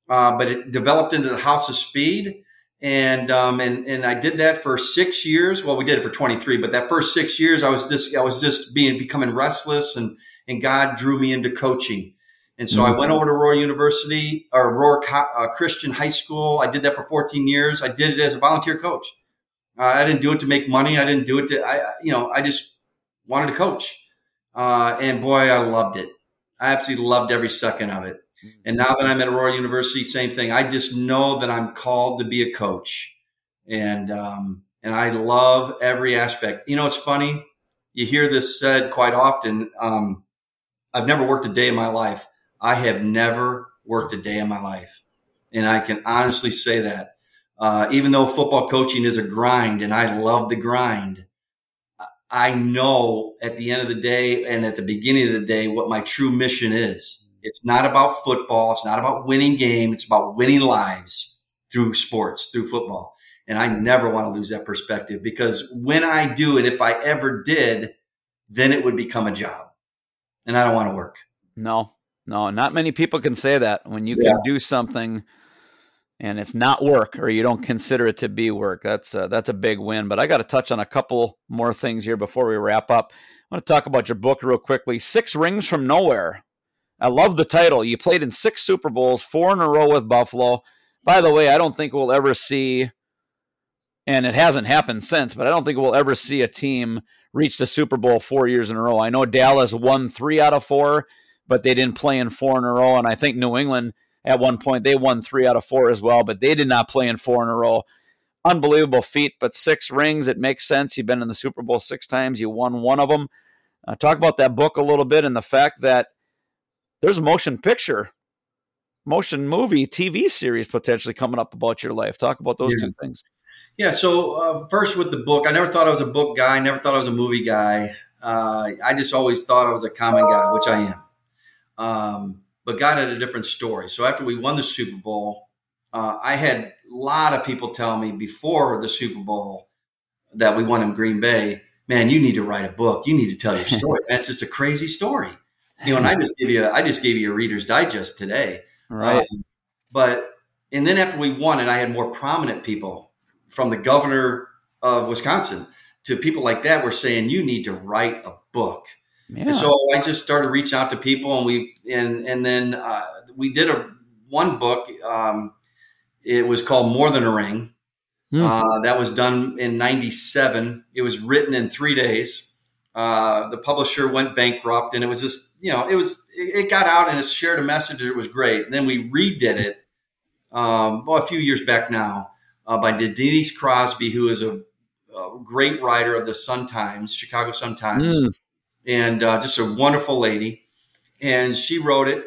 uh, but it developed into the House of Speed. And, um, and and I did that for six years. Well, we did it for 23, but that first six years, I was just I was just being becoming restless, and and God drew me into coaching. And so mm-hmm. I went over to Aurora University or Aurora uh, Christian High School. I did that for 14 years. I did it as a volunteer coach. Uh, I didn't do it to make money. I didn't do it to, I, you know, I just wanted to coach. Uh, and boy, I loved it. I absolutely loved every second of it. And now that I'm at Aurora University, same thing. I just know that I'm called to be a coach, and um, and I love every aspect. You know, it's funny. You hear this said quite often. Um, I've never worked a day in my life. I have never worked a day in my life, and I can honestly say that. Uh, even though football coaching is a grind, and I love the grind, I know at the end of the day and at the beginning of the day what my true mission is it's not about football. It's not about winning games. It's about winning lives through sports, through football. And I never want to lose that perspective because when I do, and if I ever did, then it would become a job. And I don't want to work. No, no, not many people can say that when you yeah. can do something and it's not work or you don't consider it to be work. That's a, that's a big win. But I got to touch on a couple more things here before we wrap up. I want to talk about your book real quickly. Six Rings from Nowhere. I love the title. You played in six Super Bowls, four in a row with Buffalo. By the way, I don't think we'll ever see, and it hasn't happened since, but I don't think we'll ever see a team reach the Super Bowl four years in a row. I know Dallas won three out of four, but they didn't play in four in a row. And I think New England at one point they won three out of four as well, but they did not play in four in a row. Unbelievable feat, but six rings, it makes sense. You've been in the Super Bowl six times, you won one of them. Uh, talk about that book a little bit and the fact that there's a motion picture, motion movie, TV series potentially coming up about your life. Talk about those yeah. two things. Yeah. So uh, first with the book, I never thought I was a book guy. Never thought I was a movie guy. Uh, I just always thought I was a common guy, which I am. Um, but God had a different story. So after we won the Super Bowl, uh, I had a lot of people tell me before the Super Bowl that we won in Green Bay, man, you need to write a book. You need to tell your story. That's just a crazy story. You know, and I just give you, a, I just gave you a Reader's Digest today. Right. Um, but and then after we won it, I had more prominent people from the governor of Wisconsin to people like that were saying you need to write a book. Yeah. And so I just started reaching out to people, and we and and then uh, we did a one book. Um, it was called More Than a Ring. Mm. Uh, that was done in '97. It was written in three days. Uh, the publisher went bankrupt, and it was just you know it was it, got out and it shared a message. It was great. And then we redid it um, well, a few years back now uh, by Denise Crosby, who is a, a, great writer of the Sun Times, Chicago Sun Times, mm. and uh, just a wonderful lady. And she wrote it,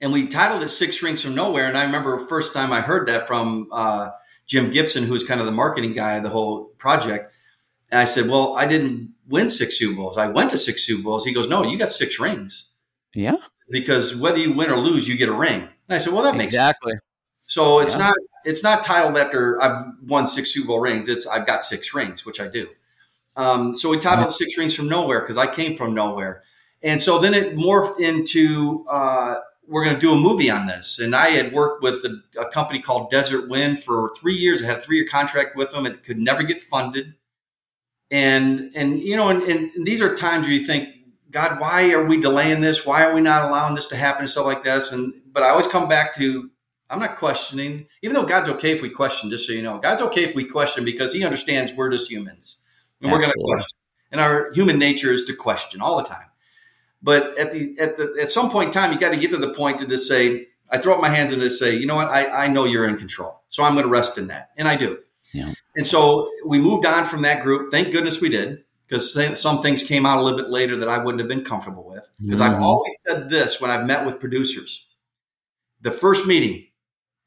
and we titled it Six Rings from Nowhere. And I remember first time I heard that from uh, Jim Gibson, who's kind of the marketing guy of the whole project. And I said, Well, I didn't win six Super Bowls. I went to six Super Bowls. He goes, No, you got six rings. Yeah. Because whether you win or lose, you get a ring. And I said, Well, that makes exactly. Sense. So it's yeah. not it's not titled after I've won six Super Bowl rings. It's I've got six rings, which I do. Um, so we titled yeah. six rings from nowhere because I came from nowhere, and so then it morphed into uh, we're going to do a movie on this. And I had worked with a, a company called Desert Wind for three years. I had a three year contract with them. It could never get funded, and and you know, and, and these are times where you think, God, why are we delaying this? Why are we not allowing this to happen and stuff like this? And but I always come back to I'm not questioning, even though God's okay if we question, just so you know. God's okay if we question because he understands we're just humans. And we're going to question. And our human nature is to question all the time. But at the at the at some point in time, you got to get to the point to just say, I throw up my hands and just say, you know what, I, I know you're in control. So I'm going to rest in that. And I do. Yeah. And so we moved on from that group. Thank goodness we did, because some things came out a little bit later that I wouldn't have been comfortable with. Because mm-hmm. I've always said this when I've met with producers. The first meeting,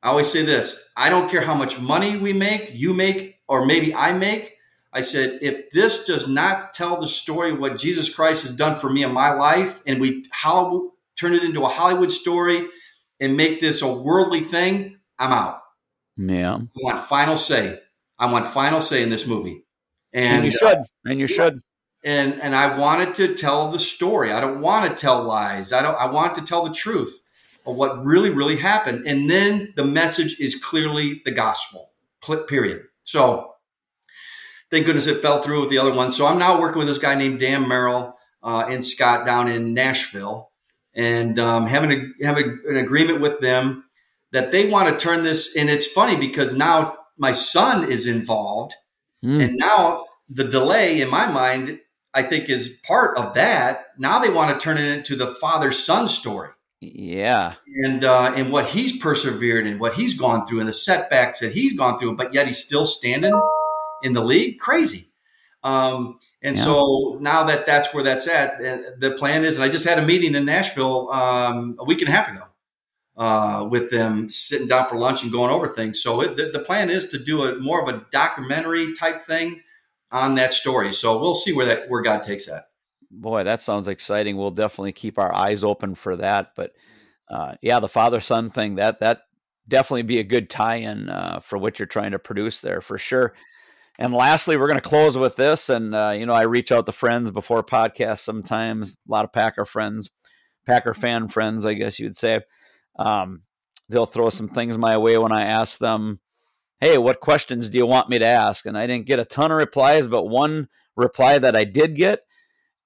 I always say this I don't care how much money we make, you make, or maybe I make. I said, if this does not tell the story of what Jesus Christ has done for me in my life, and we Hollywood, turn it into a Hollywood story and make this a worldly thing, I'm out. Yeah. I want final say. I want final say in this movie. And, and you should. And you should. And and I wanted to tell the story. I don't want to tell lies. I don't I want to tell the truth of what really, really happened. And then the message is clearly the gospel, period. So thank goodness it fell through with the other one. So I'm now working with this guy named Dan Merrill uh, and Scott down in Nashville and um, having, a, having an agreement with them that they want to turn this. And it's funny because now my son is involved. Mm. And now the delay in my mind, I think, is part of that. Now they want to turn it into the father son story. Yeah. And uh, and what he's persevered and what he's gone through and the setbacks that he's gone through, but yet he's still standing in the league. Crazy. Um, and yeah. so now that that's where that's at, the plan is, and I just had a meeting in Nashville um, a week and a half ago uh, with them sitting down for lunch and going over things. So it, the, the plan is to do a more of a documentary type thing on that story. So we'll see where that where God takes that boy, that sounds exciting. We'll definitely keep our eyes open for that. But uh, yeah, the father son thing that that definitely be a good tie-in uh, for what you're trying to produce there for sure. And lastly, we're going to close with this. And uh, you know, I reach out to friends before podcasts sometimes. A lot of Packer friends, Packer fan friends, I guess you'd say. Um, they'll throw some things my way when I ask them, "Hey, what questions do you want me to ask?" And I didn't get a ton of replies, but one reply that I did get,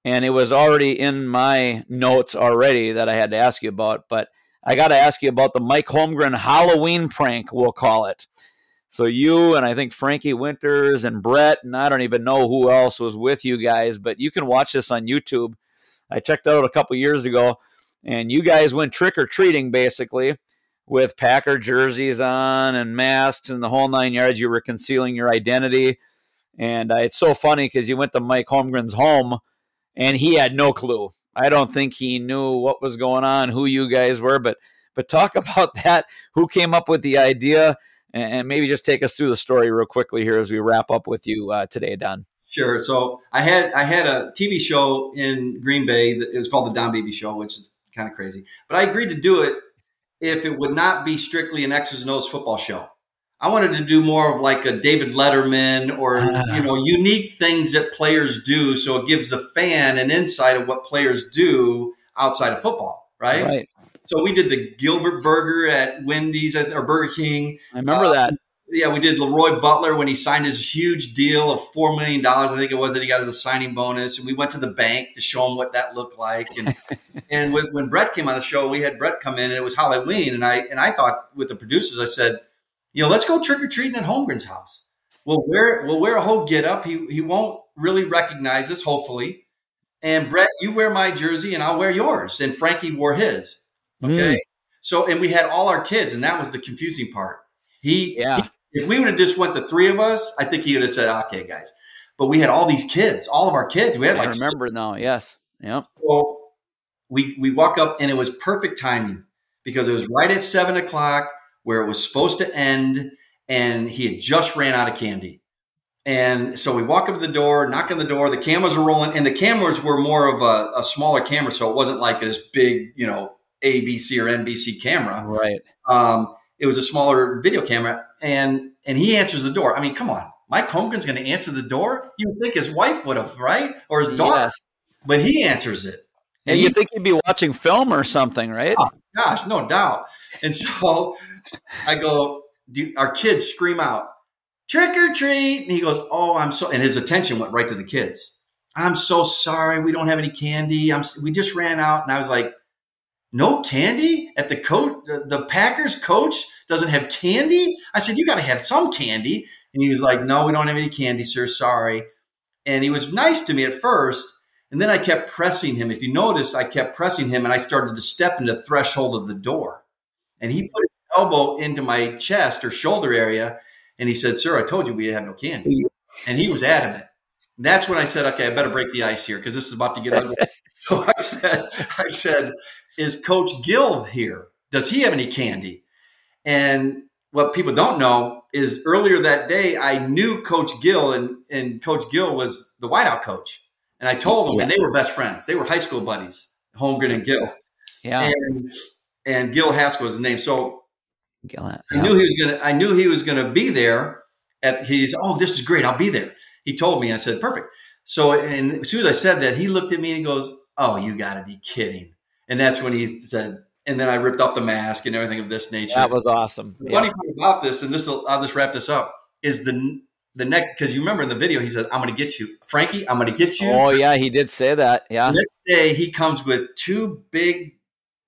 and it was already in my notes already that I had to ask you about. But I got to ask you about the Mike Holmgren Halloween prank, we'll call it. So you and I think Frankie Winters and Brett, and I don't even know who else was with you guys, but you can watch this on YouTube. I checked out a couple years ago, and you guys went trick or treating basically with Packer jerseys on and masks and the whole nine yards. You were concealing your identity, and uh, it's so funny because you went to Mike Holmgren's home, and he had no clue. I don't think he knew what was going on, who you guys were, but but talk about that. Who came up with the idea? and maybe just take us through the story real quickly here as we wrap up with you uh, today, Don. Sure. So I had I had a TV show in Green Bay that it was called the Don Beebe Show, which is kind of crazy. But I agreed to do it if it would not be strictly an X's and O's football show. I wanted to do more of like a David Letterman or uh, you know unique things that players do, so it gives the fan an insight of what players do outside of football, right? Right. So we did the Gilbert Burger at Wendy's or Burger King. I remember uh, that. Yeah, we did LeRoy Butler when he signed his huge deal of $4 million, I think it was, that he got as a signing bonus. And we went to the bank to show him what that looked like. And, and with, when Brett came on the show, we had Brett come in and it was Halloween. And I, and I thought with the producers, I said, you know, let's go trick or treating at Holmgren's house. We'll wear, we'll wear a whole get up. He, he won't really recognize us, hopefully. And Brett, you wear my jersey and I'll wear yours. And Frankie wore his. Okay. Mm. So, and we had all our kids, and that was the confusing part. He, yeah. He, if we would have just went the three of us, I think he would have said, "Okay, guys." But we had all these kids, all of our kids. We had I like remember six. now. Yes. Yep. So we we walk up, and it was perfect timing because it was right at seven o'clock where it was supposed to end, and he had just ran out of candy. And so we walk up to the door, knock on the door. The cameras are rolling, and the cameras were more of a, a smaller camera, so it wasn't like this big, you know, ABC or NBC camera. Right. Um, it was a smaller video camera, and and he answers the door. I mean, come on, Mike Holmgren's going to answer the door? You would think his wife would have, right, or his daughter, yes. but he answers it. And, and you think he'd be watching film or something, right? Oh, gosh, no doubt. And so I go, do our kids scream out, trick or treat? And he goes, oh, I'm so, and his attention went right to the kids. I'm so sorry. We don't have any candy. I'm, we just ran out. And I was like, no candy at the coach the packers coach doesn't have candy? I said you got to have some candy. And he was like no we don't have any candy sir. Sorry. And he was nice to me at first and then i kept pressing him. If you notice i kept pressing him and i started to step into the threshold of the door. And he put his elbow into my chest or shoulder area and he said sir i told you we have no candy. And he was adamant. And that's when i said okay i better break the ice here because this is about to get ugly. So i said i said is Coach Gil here? Does he have any candy? And what people don't know is earlier that day, I knew Coach Gil, and, and Coach Gil was the wideout coach. And I told him, yeah. and they were best friends. They were high school buddies, Holmgren and Gil. Yeah. And, and Gil Haskell was his name. So Gil, yeah. I knew he was gonna. I knew he was gonna be there. At he's oh, this is great. I'll be there. He told me. I said perfect. So and as soon as I said that, he looked at me and he goes, "Oh, you got to be kidding." And that's when he said, and then I ripped off the mask and everything of this nature. That was awesome. The funny thing about this, and this I'll just wrap this up, is the the next because you remember in the video he said, "I'm going to get you, Frankie. I'm going to get you." Oh yeah, he did say that. Yeah. The next day he comes with two big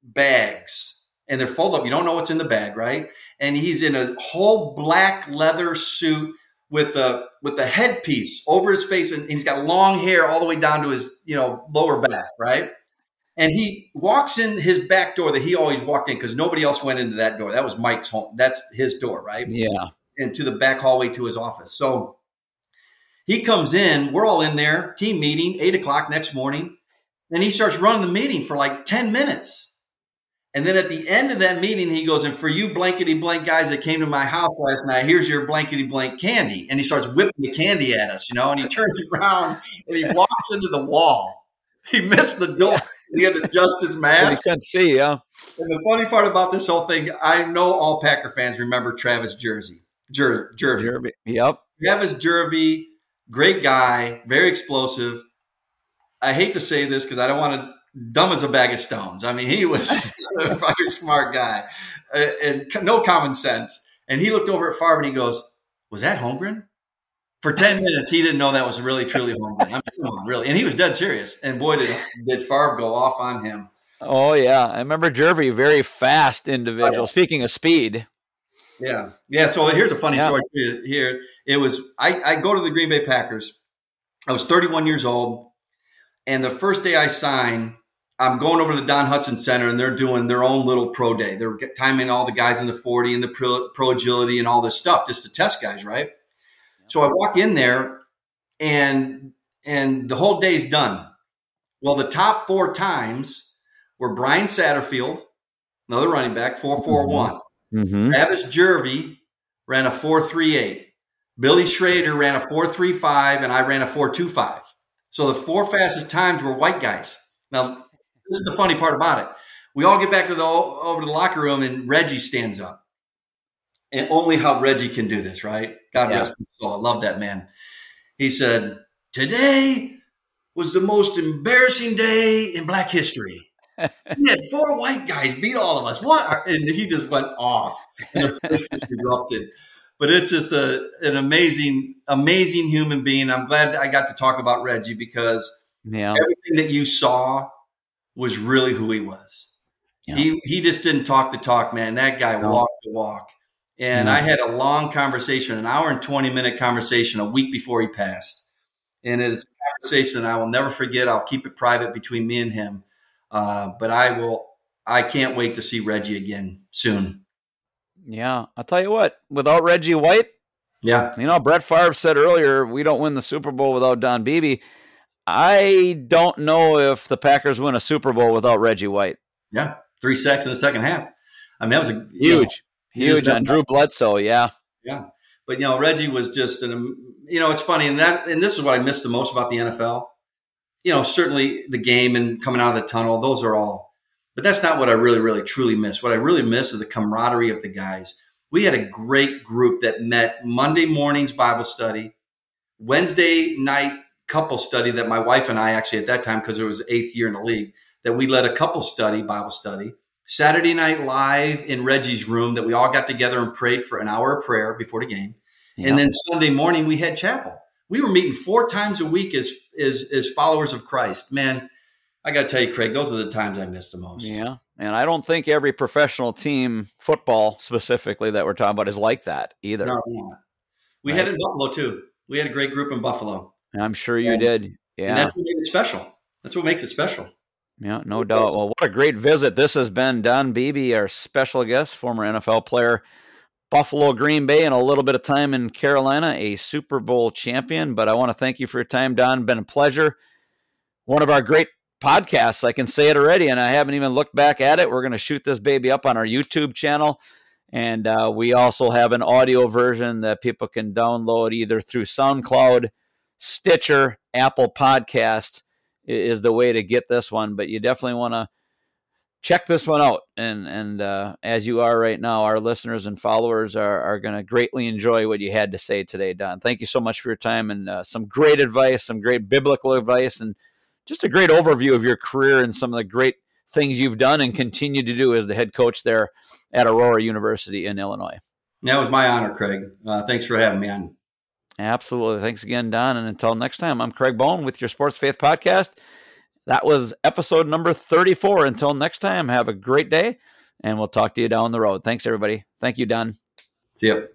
bags, and they're folded up. You don't know what's in the bag, right? And he's in a whole black leather suit with a with the headpiece over his face, and he's got long hair all the way down to his you know lower back, right? And he walks in his back door that he always walked in because nobody else went into that door. That was Mike's home. That's his door, right? Yeah. And to the back hallway to his office. So he comes in, we're all in there, team meeting, eight o'clock next morning. And he starts running the meeting for like 10 minutes. And then at the end of that meeting, he goes, And for you blankety blank guys that came to my house last night, here's your blankety blank candy. And he starts whipping the candy at us, you know, and he turns around and he walks into the wall. He missed the door. He had to adjust his mask. He couldn't see, yeah. And the funny part about this whole thing, I know all Packer fans remember Travis Jersey. Jer- Jervey. Jervey. Yep. Travis Jervey, great guy, very explosive. I hate to say this because I don't want to dumb as a bag of stones. I mean, he was a very smart guy, uh, and no common sense. And he looked over at Favre and he goes, "Was that Holmgren?" For ten minutes, he didn't know that was really truly Holmgren. I mean, really, and he was dead serious. And boy, did did Favre go off on him. Oh yeah, I remember Jervey, very fast individual. Oh, speaking of speed, yeah, yeah. So here's a funny yeah. story here. It was I, I go to the Green Bay Packers. I was 31 years old, and the first day I sign, I'm going over to the Don Hutson Center, and they're doing their own little pro day. They're timing all the guys in the 40 and the pro, pro agility and all this stuff just to test guys, right? So I walk in there, and and the whole day's done. Well, the top four times were Brian Satterfield, another running back, four four one. Mm-hmm. Travis Jervey ran a 4.38. Billy Schroeder ran a 4.35, and I ran a 4.25. So the four fastest times were white guys. Now, this is the funny part about it. We all get back to the over to the locker room, and Reggie stands up. And only how Reggie can do this, right? God yeah. rest his soul. I love that man. He said, Today was the most embarrassing day in black history he had four white guys beat all of us. What? Are, and he just went off. And the just erupted. But it's just a, an amazing, amazing human being. I'm glad I got to talk about Reggie because yeah. everything that you saw was really who he was. Yeah. He he just didn't talk the talk, man. That guy no. walked the walk. And I had a long conversation, an hour and 20 minute conversation a week before he passed. And it's a conversation I will never forget. I'll keep it private between me and him uh, but I will. I can't wait to see Reggie again soon. Yeah, I'll tell you what. Without Reggie White, yeah, you know, Brett Favre said earlier, we don't win the Super Bowl without Don Beebe. I don't know if the Packers win a Super Bowl without Reggie White. Yeah, three sacks in the second half. I mean, that was a huge, know, huge on Drew Bledsoe. Yeah, yeah. But you know, Reggie was just an. Um, you know, it's funny, and that, and this is what I missed the most about the NFL you know, certainly the game and coming out of the tunnel, those are all, but that's not what I really, really, truly miss. What I really miss is the camaraderie of the guys. We had a great group that met Monday mornings Bible study, Wednesday night couple study that my wife and I actually at that time, because it was eighth year in the league, that we led a couple study, Bible study. Saturday night live in Reggie's room that we all got together and prayed for an hour of prayer before the game. Yeah. And then Sunday morning we had chapel we were meeting four times a week as as as followers of Christ. Man, I got to tell you, Craig, those are the times I miss the most. Yeah, and I don't think every professional team, football specifically, that we're talking about, is like that either. No, we right. had in Buffalo too. We had a great group in Buffalo. I'm sure you and, did. Yeah, and that's what makes it special. That's what makes it special. Yeah, no doubt. Well, what a great visit this has been. Don Beebe, our special guest, former NFL player Buffalo, Green Bay, and a little bit of time in Carolina, a Super Bowl champion. But I want to thank you for your time, Don. Been a pleasure. One of our great podcasts. I can say it already, and I haven't even looked back at it. We're going to shoot this baby up on our YouTube channel. And uh, we also have an audio version that people can download either through SoundCloud, Stitcher, Apple Podcast is the way to get this one. But you definitely want to check this one out. And and uh, as you are right now, our listeners and followers are are going to greatly enjoy what you had to say today, Don. Thank you so much for your time and uh, some great advice, some great biblical advice, and just a great overview of your career and some of the great things you've done and continue to do as the head coach there at Aurora University in Illinois. That was my honor, Craig. Uh, thanks for having me on. Absolutely. Thanks again, Don. And until next time, I'm Craig Bone with your Sports Faith Podcast. That was episode number 34. Until next time, have a great day, and we'll talk to you down the road. Thanks, everybody. Thank you, Don. See you.